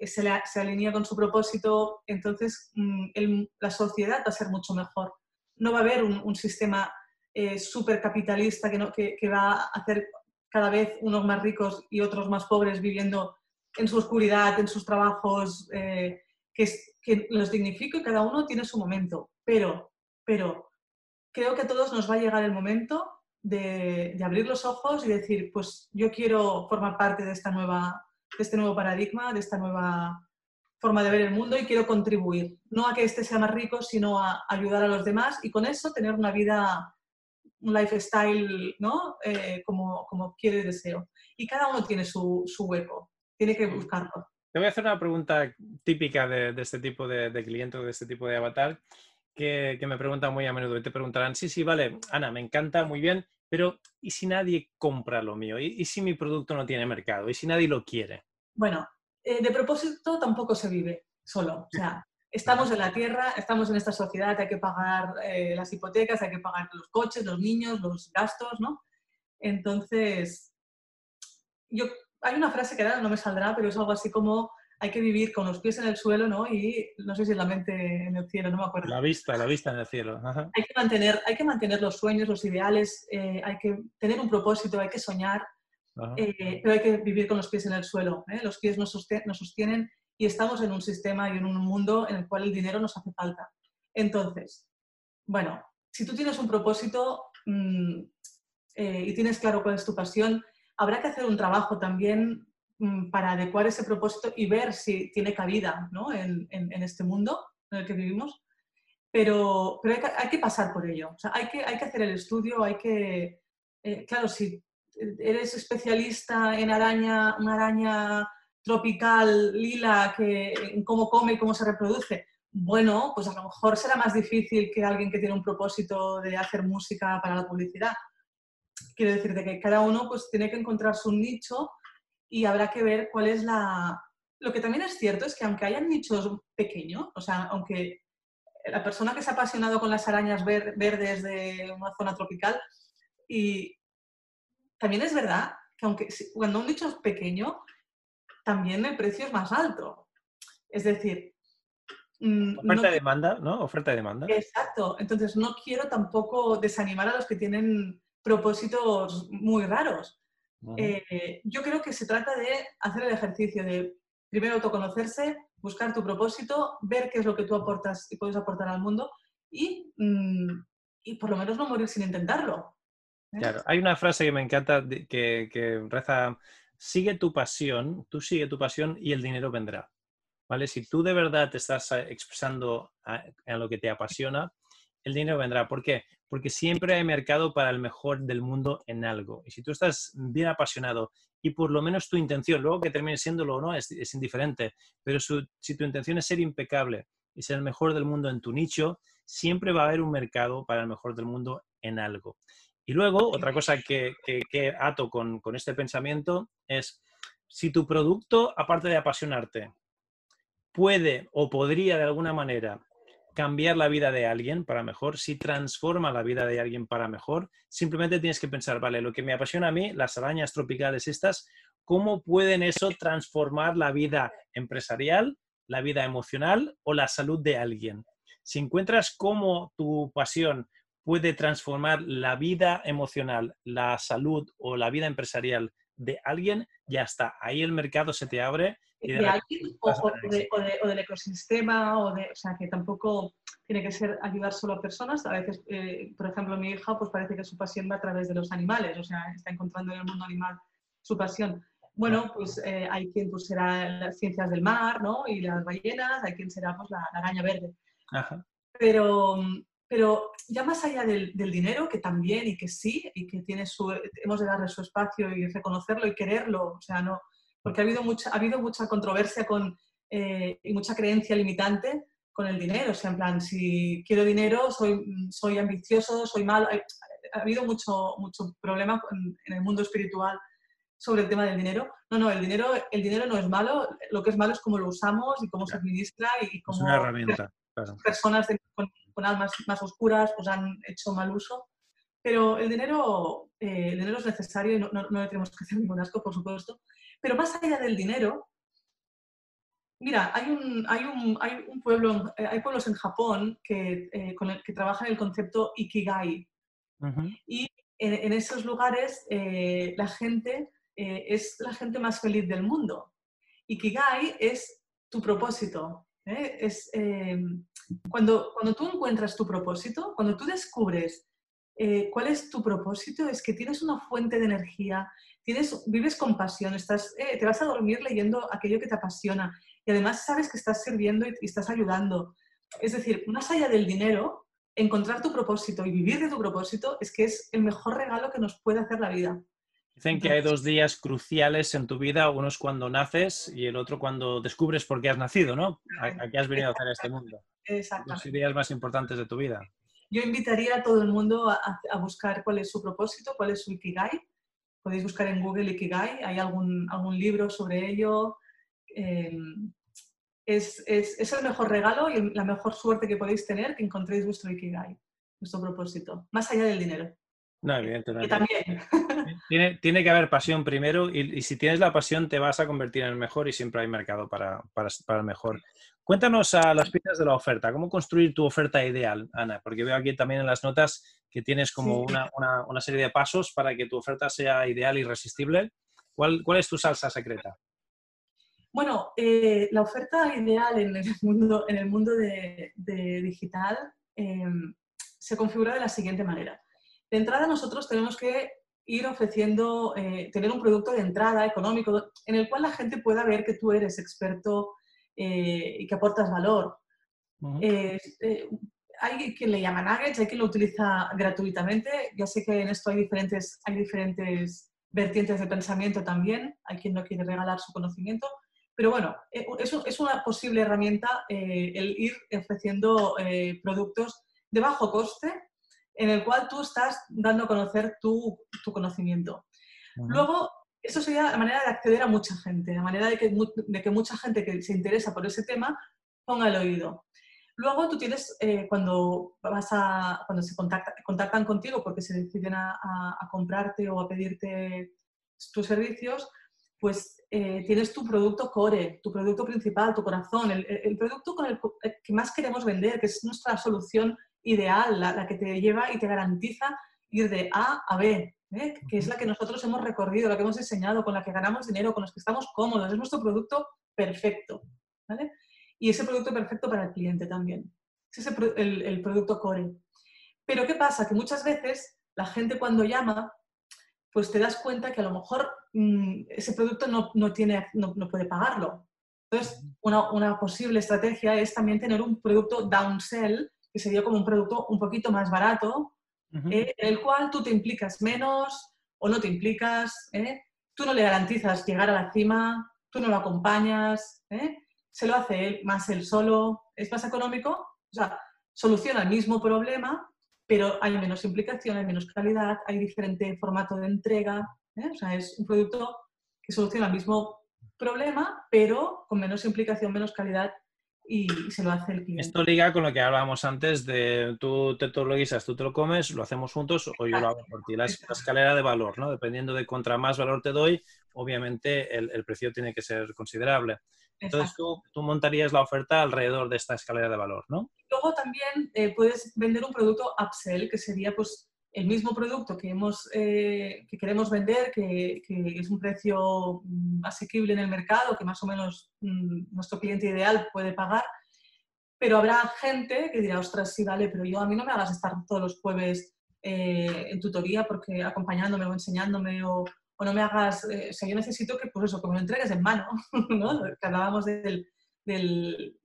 eh, se, alinea con su propósito, entonces mm, la sociedad va a ser mucho mejor. No va a haber un, sistema eh, súper capitalista que, va a hacer cada vez unos más ricos y otros más pobres viviendo en su oscuridad, en sus trabajos, eh, que, los dignifico y cada uno tiene su momento. Pero, creo que a todos nos va a llegar el momento de, abrir los ojos y decir, pues yo quiero formar parte de, esta nueva, de este nuevo paradigma, de esta nueva forma de ver el mundo y quiero contribuir, no a que este sea más rico, sino a ayudar a los demás y con eso tener una vida un lifestyle ¿no? Eh, como, como quiere y deseo. Y cada uno tiene su, su, hueco, tiene que buscarlo. Te voy a hacer una pregunta típica de, este tipo de, de, cliente de este tipo de avatar que, que, me preguntan muy a menudo y te preguntarán, sí, sí, vale, Ana, me encanta, muy bien, pero ¿y si nadie compra lo mío? ¿Y, y si mi producto no tiene mercado? ¿Y si nadie lo quiere? Bueno, eh, de propósito tampoco se vive solo. O sea, estamos en la tierra, estamos en esta sociedad, hay que pagar eh, las hipotecas, hay que pagar los coches, los niños, los gastos, ¿no? Entonces, yo, hay una frase que ahora no me saldrá, pero es algo así como hay que vivir con los pies en el suelo, ¿no? Y no sé si la mente en el cielo, no me acuerdo. La vista, la vista en el cielo. Hay, que mantener, hay que mantener los sueños, los ideales, eh, hay que tener un propósito, hay que soñar, eh, pero hay que vivir con los pies en el suelo. Los pies nos, nos sostienen y estamos en un sistema y en un mundo en el cual el dinero nos hace falta. Entonces, bueno, si tú tienes un propósito mm, eh, y tienes claro cuál es tu pasión, habrá que hacer un trabajo también para adecuar ese propósito y ver si tiene cabida en, este mundo en el que vivimos. Pero, pero hay, que, hay, que, pasar por ello. Hay que hacer el estudio, hay que... Eh, claro, si eres especialista en araña, una araña tropical, lila, que, en cómo come y cómo se reproduce, bueno, pues a lo mejor será más difícil que alguien que tiene un propósito de hacer música para la publicidad. Quiero decirte que cada uno pues tiene que encontrar su nicho y habrá que ver cuál es la... Lo que también es cierto es que aunque hayan nichos pequeños, o sea, aunque la persona que se ha apasionado con las arañas verdes de una zona tropical Y también es verdad que aunque cuando un nicho es pequeño, también el precio es más alto. Es decir, mm, Oferta y demanda, ¿no? Oferta y demanda. Exacto. Entonces, no quiero tampoco desanimar a los que tienen propósitos muy raros. Eh, yo creo que se trata de hacer el ejercicio de primero autoconocerse, buscar tu propósito, ver qué es lo que tú aportas y puedes aportar al mundo y, mm, y por lo menos no morir sin intentarlo. ¿eh? Claro, hay una frase que me encanta que, que reza, sigue tu pasión, tú sigue tu pasión y el dinero vendrá. ¿Vale? Si tú de verdad te estás eh, expresando en lo que te apasiona, el dinero vendrá. ¿Por qué? Porque siempre hay mercado para el mejor del mundo en algo. Y si tú estás bien apasionado y por lo menos tu intención, luego que termine siéndolo o no, es, indiferente, pero si tu intención es ser impecable y ser el mejor del mundo en tu nicho, siempre va a haber un mercado para el mejor del mundo en algo. Y luego, otra cosa que, que, ato con, con este pensamiento es, si tu producto, aparte de apasionarte, puede o podría de alguna manera cambiar la vida de alguien para mejor, si transforma la vida de alguien para mejor, simplemente tienes que pensar, vale, lo que me apasiona a mí, las arañas tropicales estas, ¿cómo pueden eso transformar la vida empresarial, la vida emocional o la salud de alguien? Si encuentras cómo tu pasión puede transformar la vida emocional, la salud o la vida empresarial de alguien, ya está. Ahí el mercado se te abre de alguien o, del ecosistema, o, de, o sea, que tampoco tiene que ser ayudar solo a personas. A veces, eh, por ejemplo, mi hija, pues parece que su pasión va a través de los animales, o sea, está encontrando en el mundo animal su pasión. Bueno, pues eh, hay quien pues, será las ciencias del mar, ¿no? Y las ballenas, hay quien será pues la, araña verde. Pero, pero ya más allá del, del, dinero, que también y que sí, y que tiene su, hemos de darle su espacio y reconocerlo y quererlo, o sea, no, porque ha habido mucha, ha habido mucha controversia con, eh, y mucha creencia limitante con el dinero. O sea, en plan, si quiero dinero, soy, soy ambicioso, soy malo. Ha habido mucho, mucho problema en, el mundo espiritual sobre el tema del dinero. No, no, el dinero, el dinero no es malo, lo que es malo es cómo lo usamos y cómo se administra y cómo es una herramienta, personas con, almas más oscuras pues han hecho mal uso. Pero el dinero, eh, el dinero es necesario y no, no, no, le tenemos que hacer ningún asco, por supuesto. Pero más allá del dinero, mira, hay un, hay un, hay un pueblo, eh, hay pueblos en Japón que, eh, con el, que trabajan el concepto Ikigai. Y en, esos lugares eh, la gente es la gente más feliz del mundo. Ikigai es tu propósito. Es, cuando, cuando tú encuentras tu propósito, cuando tú descubres cuál es tu propósito, es que tienes una fuente de energía, tienes, vives con pasión, estás, eh, te vas a dormir leyendo aquello que te apasiona y además sabes que estás sirviendo y, estás ayudando. Es decir, más allá del dinero, encontrar tu propósito y vivir de tu propósito es que es el mejor regalo que nos puede hacer la vida. Dicen que hay dos días cruciales en tu vida, uno es cuando naces y el otro cuando descubres por qué has nacido, ¿no? ¿A qué has venido a hacer este mundo? Exacto. Los días más importantes de tu vida. Yo invitaría a todo el mundo a, a, buscar cuál es su propósito, cuál es su ikigai podéis buscar en Google Ikigai, hay algún, algún libro sobre ello. Em, es, es, es, el mejor regalo y la mejor suerte que podéis tener que encontréis vuestro Ikigai, vuestro propósito, más allá del dinero. No, evidentemente. también. Tiene, tiene, que haber pasión primero y, y, si tienes la pasión te vas a convertir en el mejor y siempre hay mercado para, para, para el mejor. Cuéntanos a las pistas de la oferta, ¿cómo construir tu oferta ideal, Ana? Porque veo aquí también en las notas que tienes como una, una, una, serie de pasos para que tu oferta sea ideal y irresistible. ¿Cuál, cuál es tu salsa secreta? Bueno, eh, la oferta ideal en el mundo, en el mundo de, de digital eh, se configura de la siguiente manera. De entrada, nosotros tenemos que ir ofreciendo, eh, tener un producto de entrada económico en el cual la gente pueda ver que tú eres experto eh, y que aportas valor. Uh hay quien le llama nuggets, hay quien lo utiliza gratuitamente. Ya sé que en esto hay diferentes, hay diferentes vertientes de pensamiento también. Hay quien no quiere regalar su conocimiento. Pero bueno, eh, es, es una posible herramienta eh, el ir ofreciendo eh, productos de bajo coste en el cual tú estás dando a conocer tu, tu conocimiento. Luego, eso sería la manera de acceder a mucha gente, la manera de que, de que mucha gente que se interesa por ese tema ponga el oído. Luego tú tienes, eh, cuando, vas a, cuando se contactan contigo porque se deciden a, comprarte o a pedirte tus servicios, pues eh, tienes tu producto core, tu producto principal, tu corazón, el, producto con el que más queremos vender, que es nuestra solución ideal, la, que te lleva y te garantiza ir de A a B, ¿eh? que es la que nosotros hemos recorrido, la que hemos diseñado, con la que ganamos dinero, con la que estamos cómodos, es nuestro producto perfecto. ¿vale? y ese producto perfecto para el cliente también. Ese es el, producto core. Pero ¿qué pasa? Que muchas veces la gente cuando llama, pues te das cuenta que a lo mejor mm, ese producto no, no tiene, no, puede pagarlo. Entonces, una, una, posible estrategia es también tener un producto downsell, que sería como un producto un poquito más barato, eh, en el cual tú te implicas menos o no te implicas, ¿eh? tú no le garantizas llegar a la cima, tú no lo acompañas, ¿eh? se lo hace más él solo, es más económico, o sea, soluciona el mismo problema, pero hay menos implicación, hay menos calidad, hay diferente formato de entrega, ¿eh? o sea, es un producto que soluciona el mismo problema, pero con menos implicación, menos calidad y, se lo hace el cliente. Esto liga con lo que hablábamos antes de tú te, lo guisas, tú te lo comes, lo hacemos juntos o yo lo hago por ti. La, escalera de valor, ¿no? Dependiendo de contra más valor te doy, obviamente el precio tiene que ser considerable. Entonces tú, montarías la oferta alrededor de esta escalera de valor, ¿no? Luego también eh, puedes vender un producto upsell, que sería pues el mismo producto que, hemos, eh, que queremos vender, que, es un precio mm, asequible en el mercado, que más o menos mm, nuestro cliente ideal puede pagar, pero habrá gente que dirá, ostras, sí, vale, pero yo a mí no me hagas estar todos los jueves eh, en tutoría porque acompañándome o enseñándome o, o no me hagas, eh, o sea, yo necesito que, pues eso, que me lo entregues en mano, ¿no? Que hablábamos del, del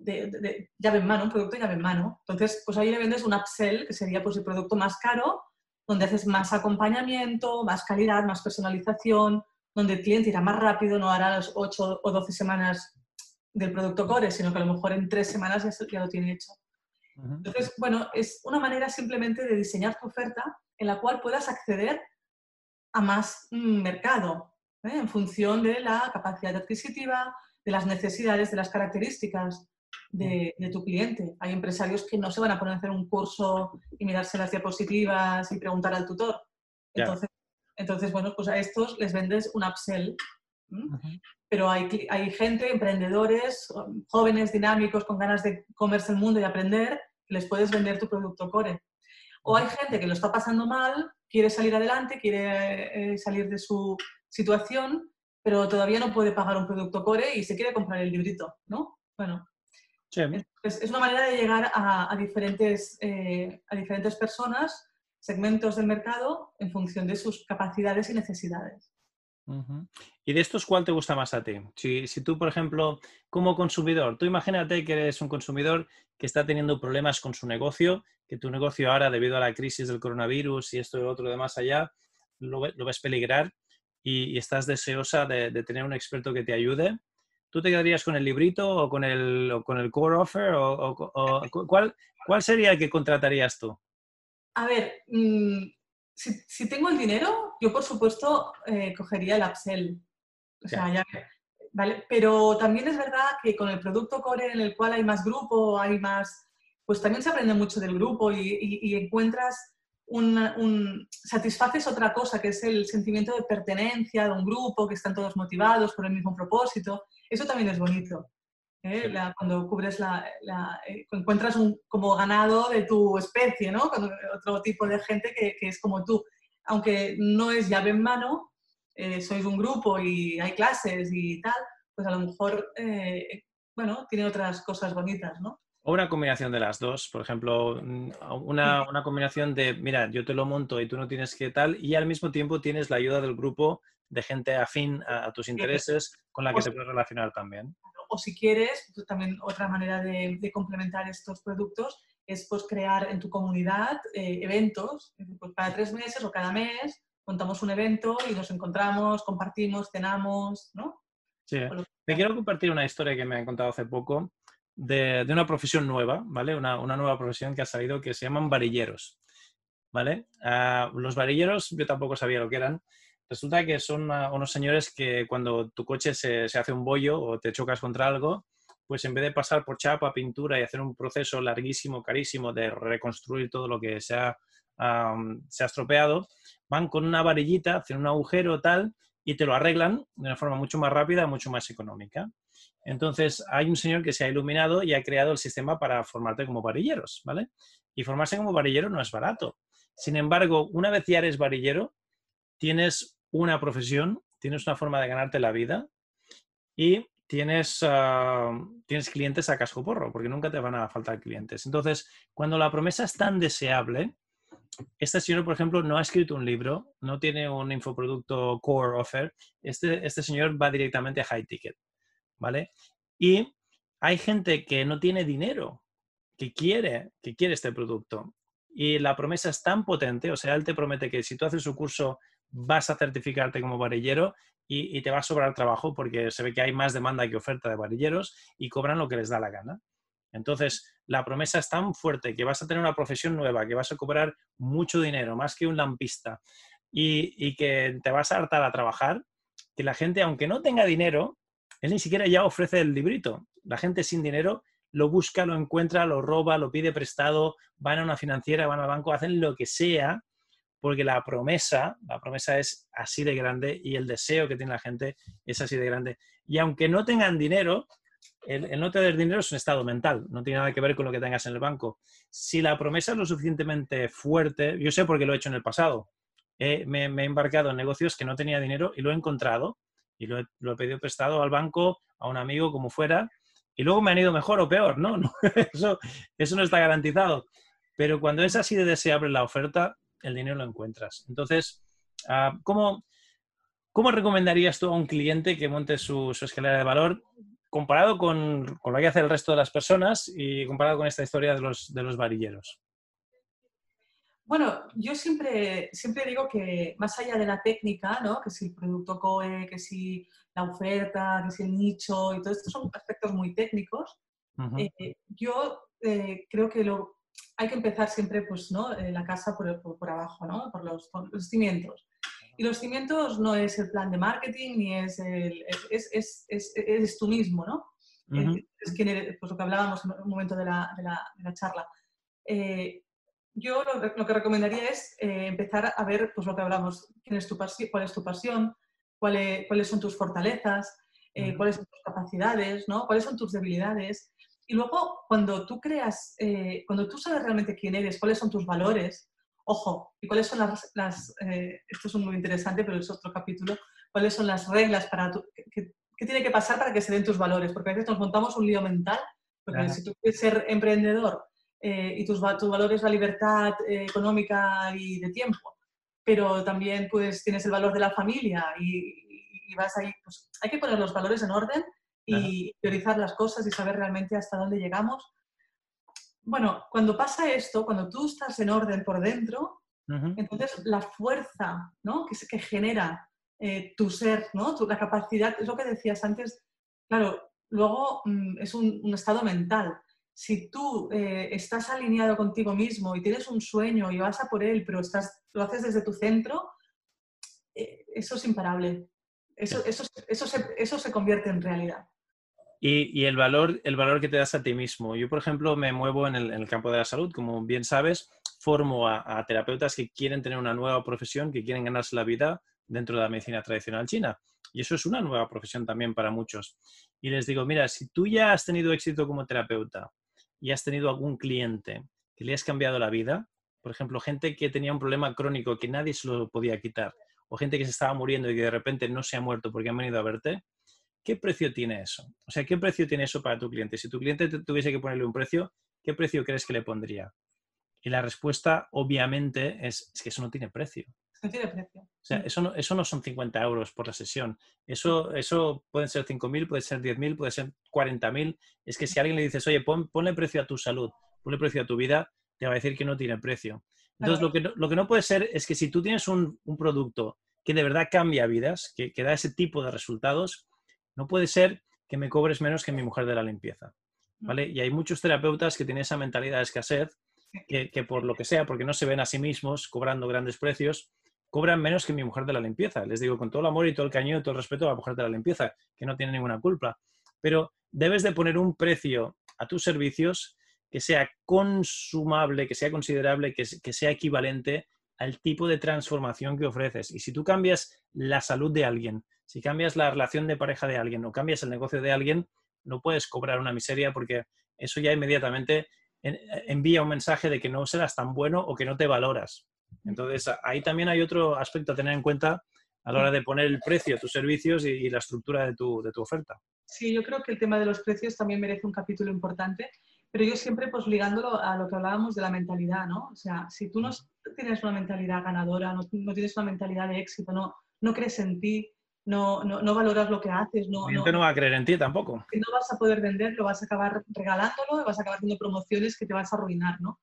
de, llave en mano, un producto llave en mano. Entonces, pues ahí le vendes un upsell, que sería pues el producto más caro, donde haces más acompañamiento, más calidad, más personalización, donde el cliente irá más rápido, no hará las 8 o 12 semanas del producto core, sino que a lo mejor en 3 semanas ya, ya lo tiene hecho. Entonces, bueno, es una manera simplemente de diseñar tu oferta en la cual puedas acceder a más mm, mercado, ¿eh? en función de la capacidad adquisitiva, de las necesidades, de las características de, tu cliente. Hay empresarios que no se van a poner a hacer un curso y mirarse las diapositivas y preguntar al tutor. Entonces, entonces bueno, pues a estos les vendes un upsell. Pero hay, hay gente, emprendedores, jóvenes, dinámicos, con ganas de comerse el mundo y aprender, que les puedes vender tu producto core. O hay gente que lo está pasando mal quiere salir adelante, quiere eh, salir de su situación, pero todavía no puede pagar un producto core y se quiere comprar el librito, ¿no? Bueno, es, una manera de llegar a, diferentes, eh, a diferentes personas, segmentos del mercado, en función de sus capacidades y necesidades. ¿Y de estos cuál te gusta más a ti? Si, si, tú, por ejemplo, como consumidor, tú imagínate que eres un consumidor que está teniendo problemas con su negocio, que tu negocio ahora, debido a la crisis del coronavirus y esto y lo otro de más allá, lo, ves peligrar y, estás deseosa de, tener un experto que te ayude. ¿Tú te quedarías con el librito o con el, con el core offer? O, ¿cuál, ¿Cuál sería el que contratarías tú? A ver, mm, si, tengo el dinero, yo por supuesto eh, cogería el upsell. O sea, ya, ¿vale? Pero también es verdad que con el producto core en el cual hay más grupo, hay más, pues también se aprende mucho del grupo y, encuentras un, satisfaces otra cosa, que es el sentimiento de pertenencia de un grupo, que están todos motivados por el mismo propósito. Eso también es bonito. ¿eh? cuando cubres la, eh, encuentras un, como ganado de tu especie, ¿no? otro tipo de gente que, que, es como tú. Aunque no es llave en mano, eh, sois un grupo y hay clases y tal, pues a lo mejor, bueno, tiene otras cosas bonitas, ¿no? O una combinación de las dos, por ejemplo, mm, una, una, combinación de, mira, yo te lo monto y tú no tienes que tal, y al mismo tiempo tienes la ayuda del grupo de gente afín a, tus intereses con la que te puedes relacionar también o si quieres, pues, también otra manera de, complementar estos productos es pues, crear en tu comunidad eh, eventos. Pues, cada tres meses o cada mes montamos un evento y nos encontramos, compartimos, cenamos, ¿no? Sí. Te quiero compartir una historia que me han contado hace poco de, una profesión nueva, ¿vale? Una, nueva profesión que ha salido que se llaman varilleros, ¿vale? Ah, los varilleros yo tampoco sabía lo que eran, Resulta que son unos señores que cuando tu coche se, hace un bollo o te chocas contra algo, pues en vez de pasar por chapa, pintura y hacer un proceso larguísimo, carísimo de reconstruir todo lo que se ha, se ha estropeado, van con una varillita, hacen un agujero tal y te lo arreglan de una forma mucho más rápida, mucho más económica. Entonces, hay un señor que se ha iluminado y ha creado el sistema para formarte como varilleros, ¿vale? Y formarse como varillero no es barato. Sin embargo, una vez ya eres varillero, tienes una profesión, tienes una forma de ganarte la vida y tienes, ah, tienes clientes a casco porro, porque nunca te van a faltar clientes. Entonces, cuando la promesa es tan deseable, este señor, por ejemplo, no ha escrito un libro, no tiene un infoproducto core offer, este, este señor va directamente a high ticket, ¿vale? Y hay gente que no tiene dinero, que quiere, que quiere este producto. Y la promesa es tan potente, o sea, él te promete que si tú haces su curso vas a certificarte como varillero y, y, te va a sobrar trabajo porque se ve que hay más demanda que oferta de varilleros y cobran lo que les da la gana. Entonces, la promesa es tan fuerte que vas a tener una profesión nueva, que vas a cobrar mucho dinero, más que un lampista, y, que te vas a hartar a trabajar, que la gente, aunque no tenga dinero, él ni siquiera ya ofrece el librito. La gente sin dinero lo busca, lo encuentra, lo roba, lo pide prestado, van a una financiera, van al banco, hacen lo que sea, porque la promesa, la promesa es así de grande y el deseo que tiene la gente es así de grande. Y aunque no tengan dinero, el, no tener dinero es un estado mental, no tiene nada que ver con lo que tengas en el banco. Si la promesa es lo suficientemente fuerte, yo sé porque lo he hecho en el pasado, me, he embarcado en negocios que no tenía dinero y lo he encontrado y lo he, pedido prestado al banco, a un amigo, como fuera, y luego me han ido mejor o peor, ¿no? eso, eso no está garantizado. Pero cuando es así de deseable la oferta, el dinero lo encuentras. Entonces, ah, ¿cómo, ¿cómo recomendarías tú a un cliente que monte su, su escalera de valor? comparado con, lo que hace el resto de las personas y comparado con esta historia de los, de los varilleros? Bueno, yo siempre, siempre digo que más allá de la técnica, ¿no? que si el producto COE, que si la oferta, que si el nicho y todo esto son aspectos muy técnicos, eh, yo eh, creo que lo, hay que empezar siempre pues, ¿no? la casa por, por, abajo, ¿no? por, los, por los cimientos. Y los cimientos no es el plan de marketing ni es el, es, es, es, es tú mismo, ¿no? Es quien pues lo que hablábamos en un momento de la, de la, de la charla. Eh, yo lo, lo, que recomendaría es eh, empezar a ver pues, lo que hablamos, quién es tu cuál es tu pasión, cuáles, cuáles son tus fortalezas, eh, cuáles son tus capacidades, ¿no? cuáles son tus debilidades. Y luego, cuando tú creas, cuando tú sabes realmente quién eres, cuáles son tus valores, Ojo, ¿y cuáles son las, eh, esto es muy interesante, pero es otro capítulo, cuáles son las reglas para tu, qué, tiene que pasar para que se den tus valores? Porque a veces nos montamos un lío mental, porque si tú quieres ser emprendedor eh, y tus, tu valor es la libertad eh, económica y de tiempo, pero también pues tienes el valor de la familia y, vas ahí, pues hay que poner los valores en orden y priorizar las cosas y saber realmente hasta dónde llegamos bueno, cuando pasa esto, cuando tú estás en orden por dentro, entonces la fuerza ¿no? que, que genera eh, tu ser, ¿no? Tu, la capacidad, es lo que decías antes, claro, luego mm, es un, estado mental. Si tú eh, estás alineado contigo mismo y tienes un sueño y vas a por él, pero estás, lo haces desde tu centro, eh, eso es imparable. Eso, eso, eso, eso se convierte en realidad. Y, el, valor, el valor que te das a ti mismo. Yo, por ejemplo, me muevo en el, campo de la salud, como bien sabes, formo a, terapeutas que quieren tener una nueva profesión, que quieren ganarse la vida dentro de la medicina tradicional china. Y eso es una nueva profesión también para muchos. Y les digo, mira, si tú ya has tenido éxito como terapeuta y has tenido algún cliente que le has cambiado la vida, por ejemplo, gente que tenía un problema crónico que nadie se lo podía quitar, o gente que se estaba muriendo y que de repente no se ha muerto porque han venido a verte, ¿qué precio tiene eso? O sea, ¿qué precio tiene eso para tu cliente? Si tu cliente tuviese que ponerle un precio, ¿qué precio crees que le pondría? Y la respuesta, obviamente, es, que eso no tiene precio. No tiene precio. O sea, eso no, eso no son 50 euros por la sesión. Eso, eso pueden ser 5.000, puede ser 10.000, puede ser 40.000. Es que si a alguien le dices, oye, ponle precio a tu salud, ponle precio a tu vida, te va a decir que no tiene precio. Entonces, lo, que no, lo que no puede ser es que si tú tienes un, producto que de verdad cambia vidas, que, que da ese tipo de resultados, no puede ser que me cobres menos que mi mujer de la limpieza. ¿vale? Y hay muchos terapeutas que tienen esa mentalidad de escasez, que, por lo que sea, porque no se ven a sí mismos cobrando grandes precios, cobran menos que mi mujer de la limpieza. Les digo con todo el amor y todo el y todo el respeto a la mujer de la limpieza, que no tiene ninguna culpa. Pero debes de poner un precio a tus servicios que sea consumable, que sea considerable, que, que sea equivalente al tipo de transformación que ofreces. Y si tú cambias la salud de alguien, si cambias la relación de pareja de alguien o cambias el negocio de alguien, no puedes cobrar una miseria porque eso ya inmediatamente envía un mensaje de que no serás tan bueno o que no te valoras. Entonces, ahí también hay otro aspecto a tener en cuenta a la hora de poner el precio a tus servicios y, la estructura de tu, de tu oferta. Sí, yo creo que el tema de los precios también merece un capítulo importante, pero yo siempre pues ligándolo a lo que hablábamos de la mentalidad, ¿no? O sea, si tú no tienes una mentalidad ganadora, no, no tienes una mentalidad de éxito, no, no crees en ti, no, no, no, valoras lo que haces. No, no, no va a creer en ti tampoco. no vas a poder venderlo, vas a acabar regalándolo, vas a acabar haciendo promociones que te vas a arruinar, ¿no?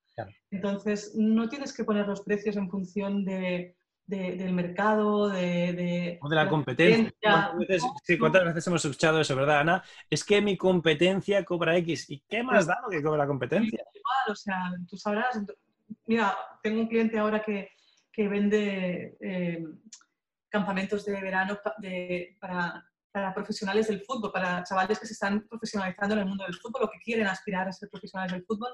Entonces, no tienes que poner los precios en función de, del mercado, de, o de la competencia. ¿Cuántas veces, sí, ¿Cuántas veces hemos escuchado eso, verdad, Ana? Es que mi competencia cobra X. ¿Y qué más da lo que cobra la competencia? Igual, o sea, tú sabrás. Mira, tengo un cliente ahora que, que vende eh, campamentos de verano para, para, profesionales del fútbol, para chavales que se están profesionalizando en el mundo del fútbol o que quieren aspirar a ser profesionales del fútbol.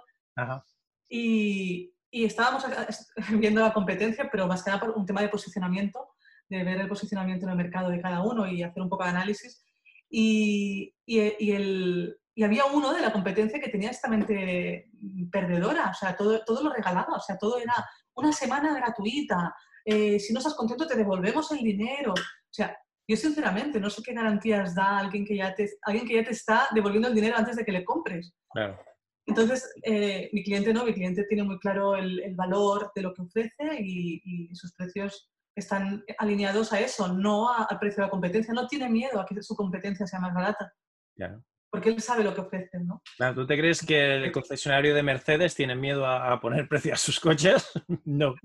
Y, y, estábamos viendo la competencia, pero más que nada por un tema de posicionamiento, de ver el posicionamiento en el mercado de cada uno y hacer un poco de análisis. Y, y, el, y había uno de la competencia que tenía esta mente perdedora, o sea, todo, todo lo regalaba, o sea, todo era una semana gratuita, eh, si no estás contento te devolvemos el dinero. O sea, yo sinceramente no sé qué garantías da alguien que ya te, alguien que ya te está devolviendo el dinero antes de que le compres. Claro. Entonces, eh, mi cliente no, mi cliente tiene muy claro el, valor de lo que ofrece y, sus precios están alineados a eso, no al precio de la competencia. No tiene miedo a que su competencia sea más barata. Claro. Porque él sabe lo que ofrece, ¿no? Claro, ¿tú te crees que el concesionario de Mercedes tiene miedo a, a poner precio a sus coches? no.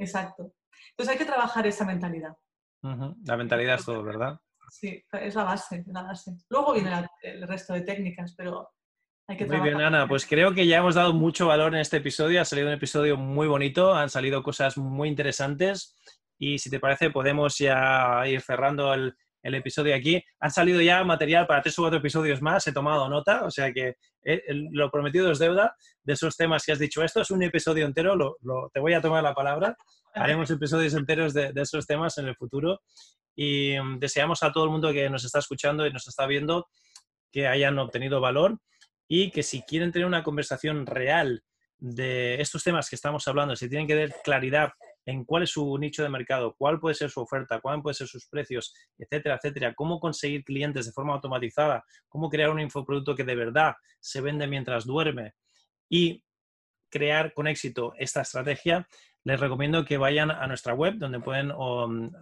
Exacto. Entonces hay que trabajar esa mentalidad. La mentalidad es todo, ¿verdad? Sí, es la base, la base. Luego viene el resto de técnicas, pero hay que trabajar. Muy bien, Ana. Pues creo que ya hemos dado mucho valor en este episodio. Ha salido un episodio muy bonito, han salido cosas muy interesantes. Y si te parece, podemos ya ir cerrando el, el episodio aquí. Han salido ya material para tres u cuatro episodios más, he tomado nota, o sea que eh, lo prometido es deuda de esos temas que has dicho. Esto es un episodio entero, lo, te voy a tomar la palabra. Haremos episodios enteros de, esos temas en el futuro y mm, deseamos a todo el mundo que nos está escuchando y nos está viendo que hayan obtenido valor y que si quieren tener una conversación real de estos temas que estamos hablando, si tienen que dar claridad en cuál es su nicho de mercado, cuál puede ser su oferta, cuáles pueden ser sus precios, etcétera, etcétera, cómo conseguir clientes de forma automatizada, cómo crear un infoproducto que de verdad se vende mientras duerme y crear con éxito esta estrategia, les recomiendo que vayan a nuestra web donde pueden,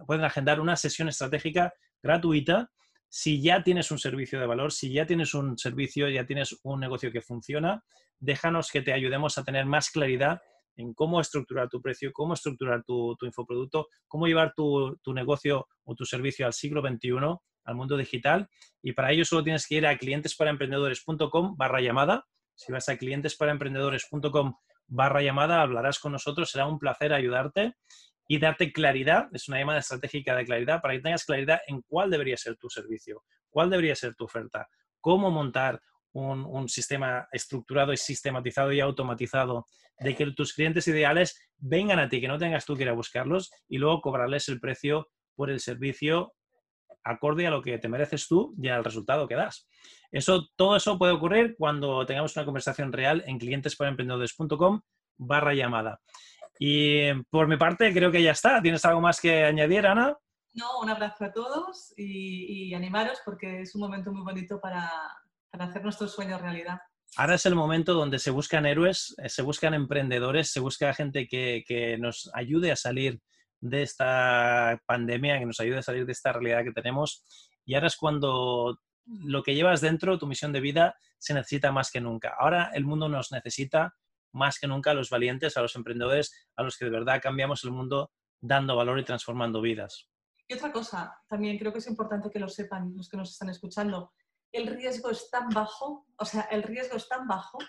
pueden agendar una sesión estratégica gratuita. Si ya tienes un servicio de valor, si ya tienes un servicio, ya tienes un negocio que funciona, déjanos que te ayudemos a tener más claridad en cómo estructurar tu precio, cómo estructurar tu, infoproducto, cómo llevar tu, negocio o tu servicio al siglo XXI, al mundo digital. Y para ello solo tienes que ir a clientesparaemprendedores.com barra llamada. Si vas a clientesparaemprendedores.com barra llamada, hablarás con nosotros, será un placer ayudarte y darte claridad, es una llamada estratégica de claridad, para que tengas claridad en cuál debería ser tu servicio, cuál debería ser tu oferta, cómo montar un, sistema estructurado y sistematizado y automatizado de que tus clientes ideales vengan a ti, que no tengas tú que ir a buscarlos y luego cobrarles el precio por el servicio acorde a lo que te mereces tú y al resultado que das. Eso, todo eso puede ocurrir cuando tengamos una conversación real en clientesparaemprendedores.com barra llamada. Y por mi parte creo que ya está. ¿Tienes algo más que añadir, Ana? No, un abrazo a todos y animaros porque es un momento muy bonito para, para hacer nuestros sueños realidad. Ahora es el momento donde se buscan héroes, eh, se buscan emprendedores, se busca gente que, nos ayude a salir de esta pandemia, que nos ayude a salir de esta realidad que tenemos. Y ahora es cuando lo que llevas dentro, tu misión de vida, se necesita más que nunca. Ahora el mundo nos necesita más que nunca a los valientes, a los emprendedores, a los que de verdad cambiamos el mundo dando valor y transformando vidas. Y otra cosa, también creo que es importante que lo sepan los que nos están escuchando el riesgo es tan bajo, o sea, el riesgo es tan bajo,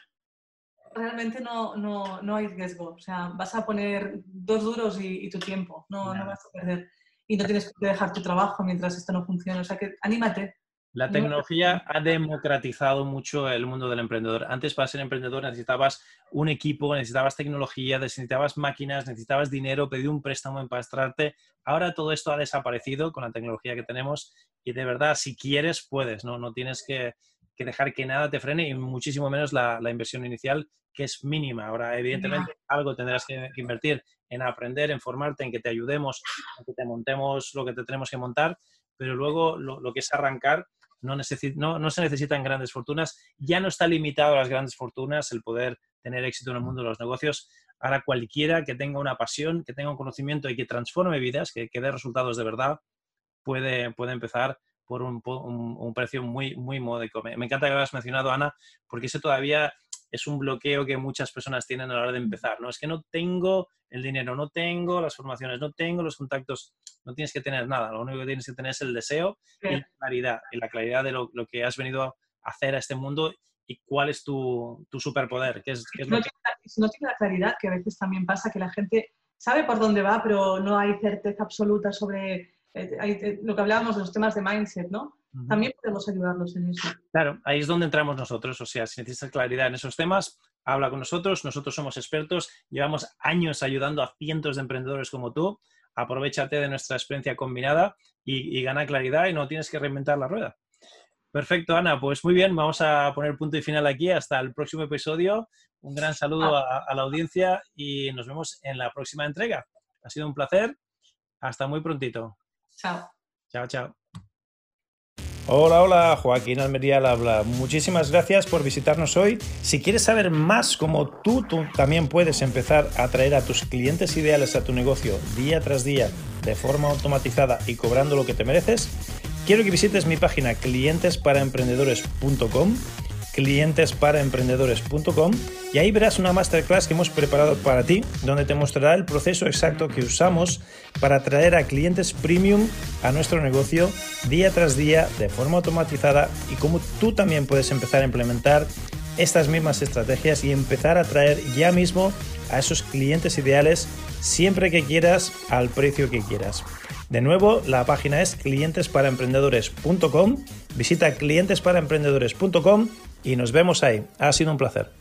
realmente no, no, no hay riesgo. O sea, vas a poner dos duros y, tu tiempo, no, no, vas a perder. Y no tienes que dejar tu trabajo mientras esto no funcione. O sea, que anímate, La tecnología ha democratizado mucho el mundo del emprendedor. Antes para ser emprendedor necesitabas un equipo, necesitabas tecnología, necesitabas máquinas, necesitabas dinero, pedir un préstamo, empastrarte. Ahora todo esto ha desaparecido con la tecnología que tenemos y de verdad, si quieres, puedes, ¿no? No tienes que, dejar que nada te frene y muchísimo menos la, inversión inicial, que es mínima. Ahora, evidentemente, algo tendrás que, invertir en aprender, en formarte, en que te ayudemos, en que te montemos lo que te tenemos que montar, pero luego lo que es arrancar no, no, se necesitan grandes fortunas, ya no está limitado a las grandes fortunas el poder tener éxito en el mundo de los negocios. Ahora cualquiera que tenga una pasión, que tenga un conocimiento y que transforme vidas, que, que dé resultados de verdad, puede, puede empezar por un, un, precio muy, muy módico. Me, me, encanta que lo hayas mencionado, Ana, porque ese todavía es un bloqueo que muchas personas tienen a la hora de empezar, ¿no? Es que no tengo el dinero, no tengo las formaciones, no tengo los contactos, no tienes que tener nada, lo único que tienes que tener es el deseo y la claridad, y la claridad de lo, que has venido a hacer a este mundo y cuál es tu, superpoder. ¿Qué es, si, no tiene, la claridad, que a veces también pasa que la gente sabe por dónde va, pero no hay certeza absoluta sobre lo que hablábamos de los temas de mindset, ¿no? También podemos ayudarlos en eso. Claro, ahí es donde entramos nosotros. O sea, si necesitas claridad en esos temas, habla con nosotros. Nosotros somos expertos, llevamos años ayudando a cientos de emprendedores como tú. Aprovechate de nuestra experiencia combinada y, gana claridad y no tienes que reinventar la rueda. Perfecto, Ana. Pues muy bien, vamos a poner punto y final aquí. Hasta el próximo episodio. Un gran saludo a la audiencia y nos vemos en la próxima entrega. Ha sido un placer. Hasta muy prontito. Chao. Chao, chao. Hola, hola, Joaquín Almería al. Muchísimas gracias por visitarnos hoy. Si quieres saber más cómo tú, tú también puedes empezar a atraer a tus clientes ideales a tu negocio día tras día de forma automatizada y cobrando lo que te mereces, quiero que visites mi página clientesparaemprendedores.com clientesparaemprendedores.com y ahí verás una masterclass que hemos preparado para ti, donde te mostrará el proceso exacto que usamos para atraer a clientes premium a nuestro negocio día tras día de forma automatizada y cómo tú también puedes empezar a implementar estas mismas estrategias y empezar a atraer ya mismo a esos clientes ideales siempre que quieras al precio que quieras. De nuevo, la página es clientesparaemprendedores.com. Visita clientesparaemprendedores.com y nos vemos ahí. Ha sido un placer.